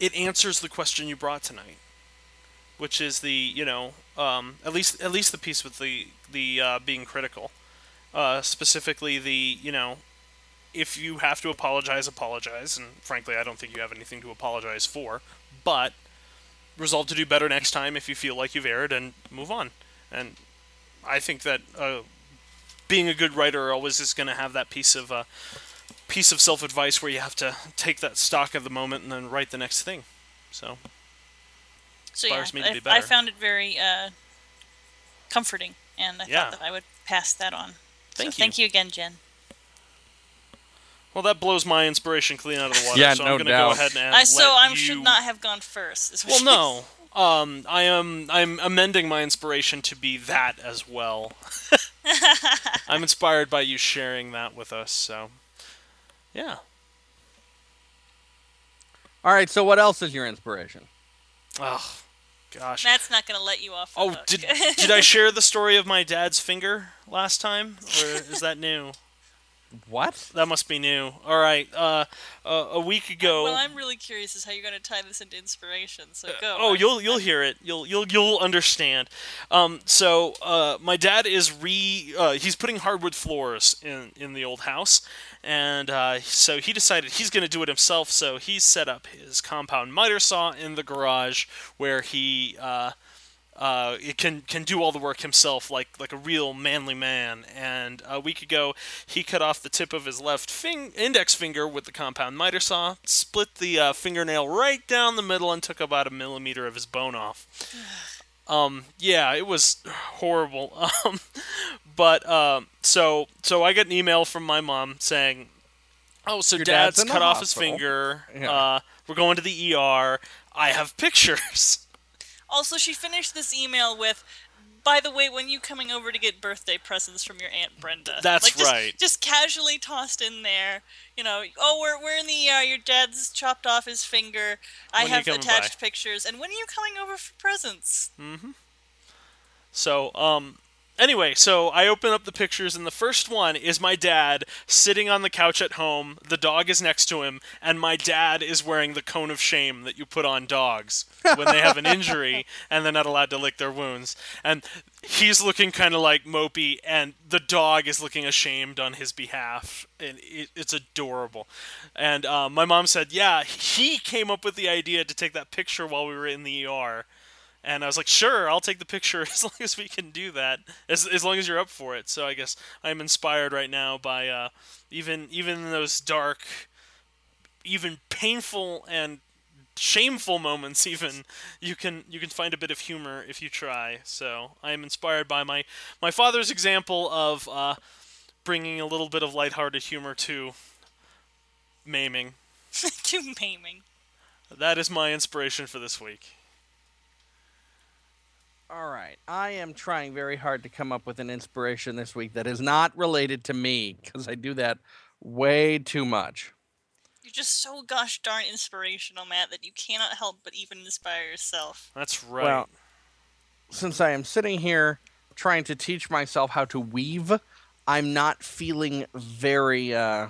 it answers the question you brought tonight, which is the you know um, at least at least the piece with the the uh, being critical, uh, specifically the you know if you have to apologize, apologize, and frankly, I don't think you have anything to apologize for, but resolve to do better next time if you feel like you've erred and move on. And I think that uh, being a good writer always is going to have that piece of uh, piece of self advice where you have to take that stock of the moment and then write the next thing. So, So yeah, me to I, be I found it very uh, comforting, and I Yeah. thought that I would pass that on. Thank so you. Thank you again, Jen. well, that blows my inspiration clean out of the water. Yeah, so no I'm going to doubt. go ahead and I so I you... should not have gone first. is what Well, no. Um, I am. I'm amending my inspiration to be that as well. I'm inspired by you sharing that with us. So, yeah. All right, so what else is your inspiration? Oh, gosh. Matt's not going to let you off. the Oh, hook. did did I share the story of my dad's finger last time, or is that new? What? That must be new. All right. Uh, uh a week ago. Well, I'm really curious as how you're going to tie this into inspiration. So go. Oh, I'm- you'll you'll hear it. You'll you'll you'll understand. Um, so uh, my dad is re uh, he's putting hardwood floors in in the old house, and uh, so he decided he's going to do it himself. So he set up his compound miter saw in the garage where he. Uh, uh, it can can do all the work himself, like like a real manly man. And a week ago, he cut off the tip of his left fing- index finger with the compound miter saw, split the uh, fingernail right down the middle, and took about a millimeter of his bone off. Um, yeah, it was horrible. Um, but um, so so I got an email from my mom saying, "Oh, so Your dad's, dad's cut off his finger. Yeah. Uh, we're going to the ER. I have pictures." Also, she finished this email with, "By the way, when you coming over to get birthday presents from your aunt Brenda?" That's like, just, right. Just casually tossed in there. You know, oh, we're we're in the ER. Your dad's chopped off his finger. I When have attached pictures. And when are you coming over for presents? So, um, anyway, so I open up the pictures, and the first one is my dad sitting on the couch at home. The dog is next to him, and my dad is wearing the cone of shame that you put on dogs when they have an injury and they're not allowed to lick their wounds. And he's looking kind of like mopey, and the dog is looking ashamed on his behalf. And it, it's adorable. And uh, my mom said, Yeah, he came up with the idea to take that picture while we were in the ER. And I was like, sure, I'll take the picture as long as we can do that, as, as long as you're up for it. So I guess I'm inspired right now by uh, even even those dark, even painful and shameful moments. Even you can you can find a bit of humor if you try. So I am inspired by my my father's example of uh, bringing a little bit of lighthearted humor to maiming. to maiming. That is my inspiration for this week. All right. I am trying very hard to come up with an inspiration this week that is not related to me because I do that way too much. You're just so gosh darn inspirational, Matt, that you cannot help but even inspire yourself. That's right. Well, since I am sitting here trying to teach myself how to weave, I'm not feeling very uh,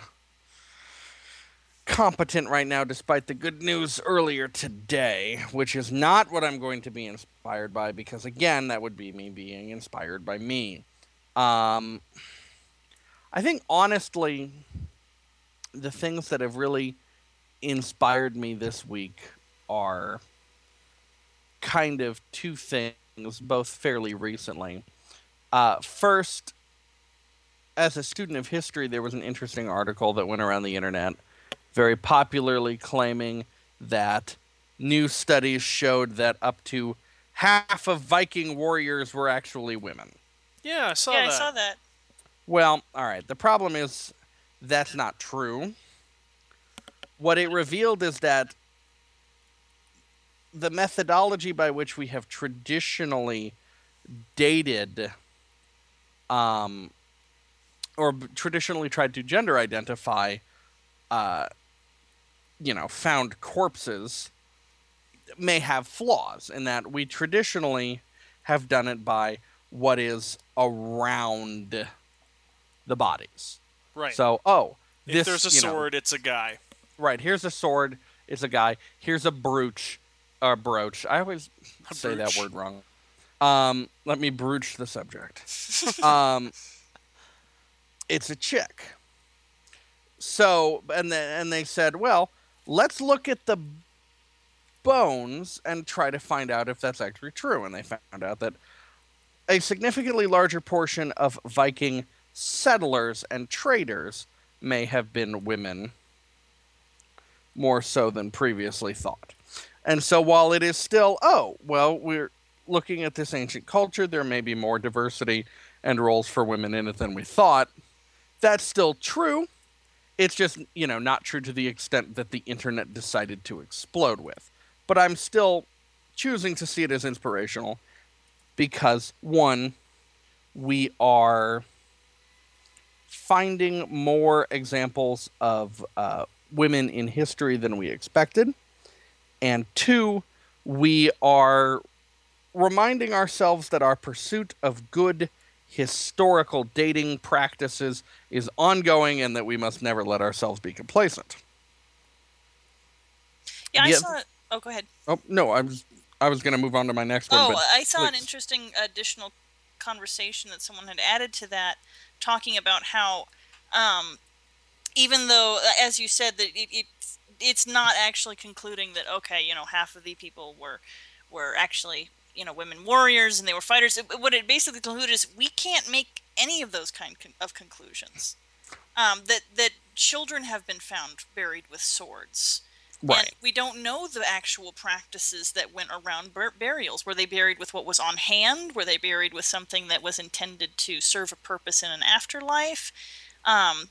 competent right now, despite the good news earlier today, which is not what I'm going to be inspired by, because again, that would be me being inspired by me. Um, I think honestly, the things that have really inspired me this week are kind of two things, both fairly recently. Uh, first, as a student of history, there was an interesting article that went around the internet, very popularly claiming that new studies showed that up to half of Viking warriors were actually women. yeah, I saw yeah, that. I saw that. Well, all right. The problem is that's not true. What it revealed is that the methodology by which we have traditionally dated um, or b- traditionally tried to gender identify uh, you know, found corpses may have flaws in that we traditionally have done it by what is around the bodies. Right. So, oh, if there's a you know, sword, it's a guy. right here's a sword, it's a guy. Here's a brooch, A brooch. I always A say that word wrong. Um, let me brooch the subject. um, it's a chick. So, and then and they said, well, let's look at the bones and try to find out if that's actually true. And they found out that a significantly larger portion of Viking settlers and traders may have been women, more so than previously thought. And so, while it is still, oh, well, we're looking at this ancient culture, there may be more diversity and roles for women in it than we thought. That's still true. It's just, you know, not true to the extent that the internet decided to explode with. But I'm still choosing to see it as inspirational because, one, we are finding more examples of uh, women in history than we expected. And two, we are reminding ourselves that our pursuit of good historical dating practices is ongoing and that we must never let ourselves be complacent. Yeah, I Yeah. saw. Oh, go ahead. Oh no, I was I was going to move on to my next one. Oh, but I saw an interesting additional conversation that someone had added to that, talking about how, um, even though, as you said, that it, it it's not actually concluding that okay, you know, half of the people were were actually you know women warriors and they were fighters. It- what it basically concluded is we can't make any of those kind of conclusions. Um, that that children have been found buried with swords. right. And we don't know the actual practices that went around bur- burials. Were they buried with what was on hand? Were they buried with something that was intended to serve a purpose in an afterlife? Um,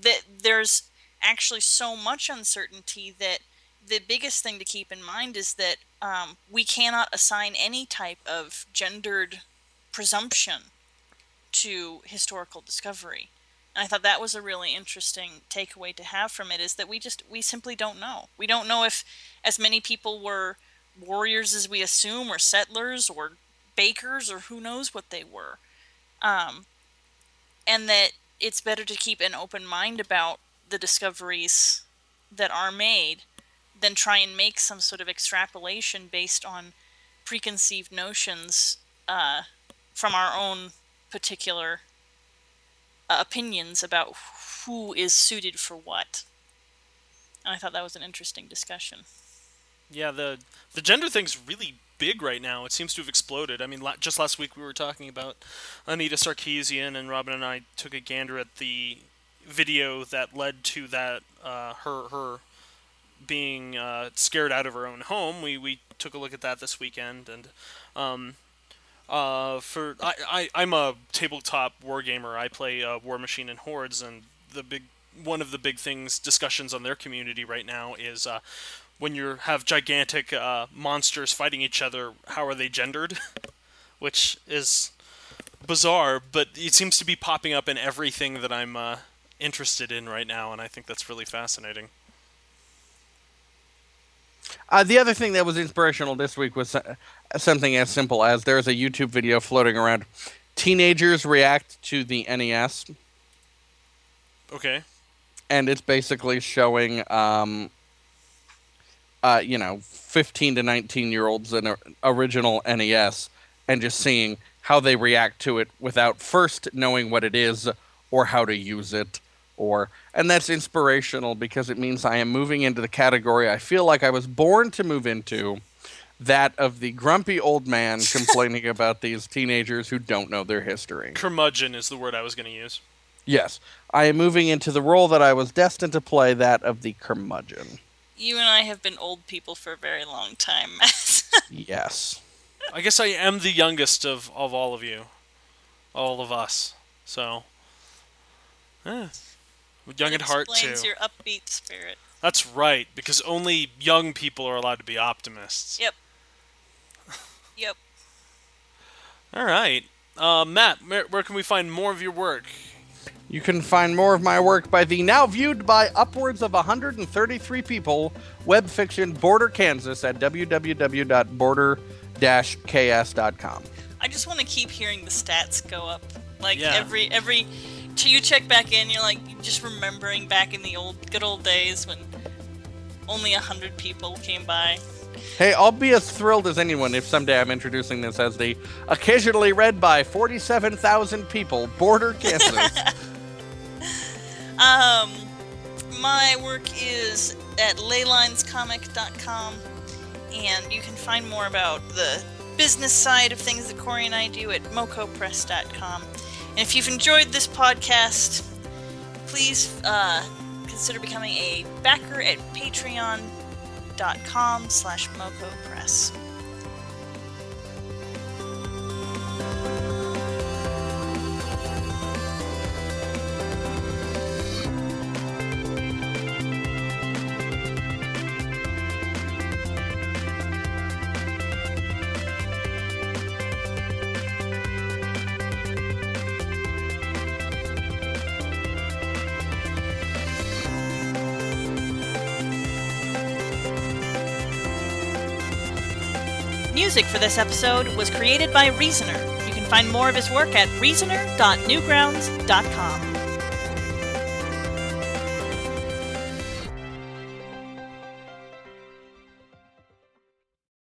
that there's actually so much uncertainty that the biggest thing to keep in mind is that um, we cannot assign any type of gendered presumption to historical discovery. And I thought that was a really interesting takeaway to have from it is that we just we simply don't know. We don't know if as many people were warriors as we assume or settlers or bakers or who knows what they were. Um, and that it's better to keep an open mind about the discoveries that are made than try and make some sort of extrapolation based on preconceived notions uh, from our own particular uh, opinions about who is suited for what. And I thought that was an interesting discussion. Yeah, the the gender thing's really big right now. It seems to have exploded. I mean, la- just last week we were talking about Anita Sarkeesian, and Robin and I took a gander at the video that led to that uh, her her being uh, scared out of her own home. We we took a look at that this weekend, and um, uh, for I, I I'm a tabletop war gamer. I play uh, Warmachine and Hordes, and the big one of the big things discussions on their community right now is uh, when you have gigantic uh, monsters fighting each other, how are they gendered? Which is bizarre, but it seems to be popping up in everything that I'm uh, interested in right now, and I think that's really fascinating. Uh, the other thing that was inspirational this week was uh, something as simple as there's a YouTube video floating around. Teenagers react to the NES, Okay. and it's basically showing, um, uh, you know, 15 to 19 year olds in a original NES, and just seeing how they react to it without first knowing what it is or how to use it. Or and that's inspirational because it means I am moving into the category I feel like I was born to move into, that of the grumpy old man complaining about these teenagers who don't know their history. Curmudgeon is the word I was going to use. Yes, I am moving into the role that I was destined to play, that of the curmudgeon. You and I have been old people for a very long time, Yes. I guess I am the youngest of, of all of you. All of us. So. Eh. Young at heart, too. Explains your upbeat spirit. That's right, because only young people are allowed to be optimists. Yep. Yep. All right. Uh, Matt, where, where can we find more of your work? You can find more of my work by the now viewed by upwards of 133 people web fiction Border Kansas at www.border-ks.com. I just want to keep hearing the stats go up. Like Yeah. every every till you check back in, you're like just remembering back in the old good old days when only a hundred people came by. Hey, I'll be as thrilled as anyone if someday I'm introducing this as the occasionally read by 47,000 people Border Kansas. Um, my work is at leylinescomic.com, and you can find more about the business side of things that Corey and I do at mokopress.com. And if you've enjoyed this podcast, please uh, consider becoming a backer at patreon.com slash mokopress. Music for this episode was created by Reasoner. You can find more of his work at reasoner.newgrounds.com.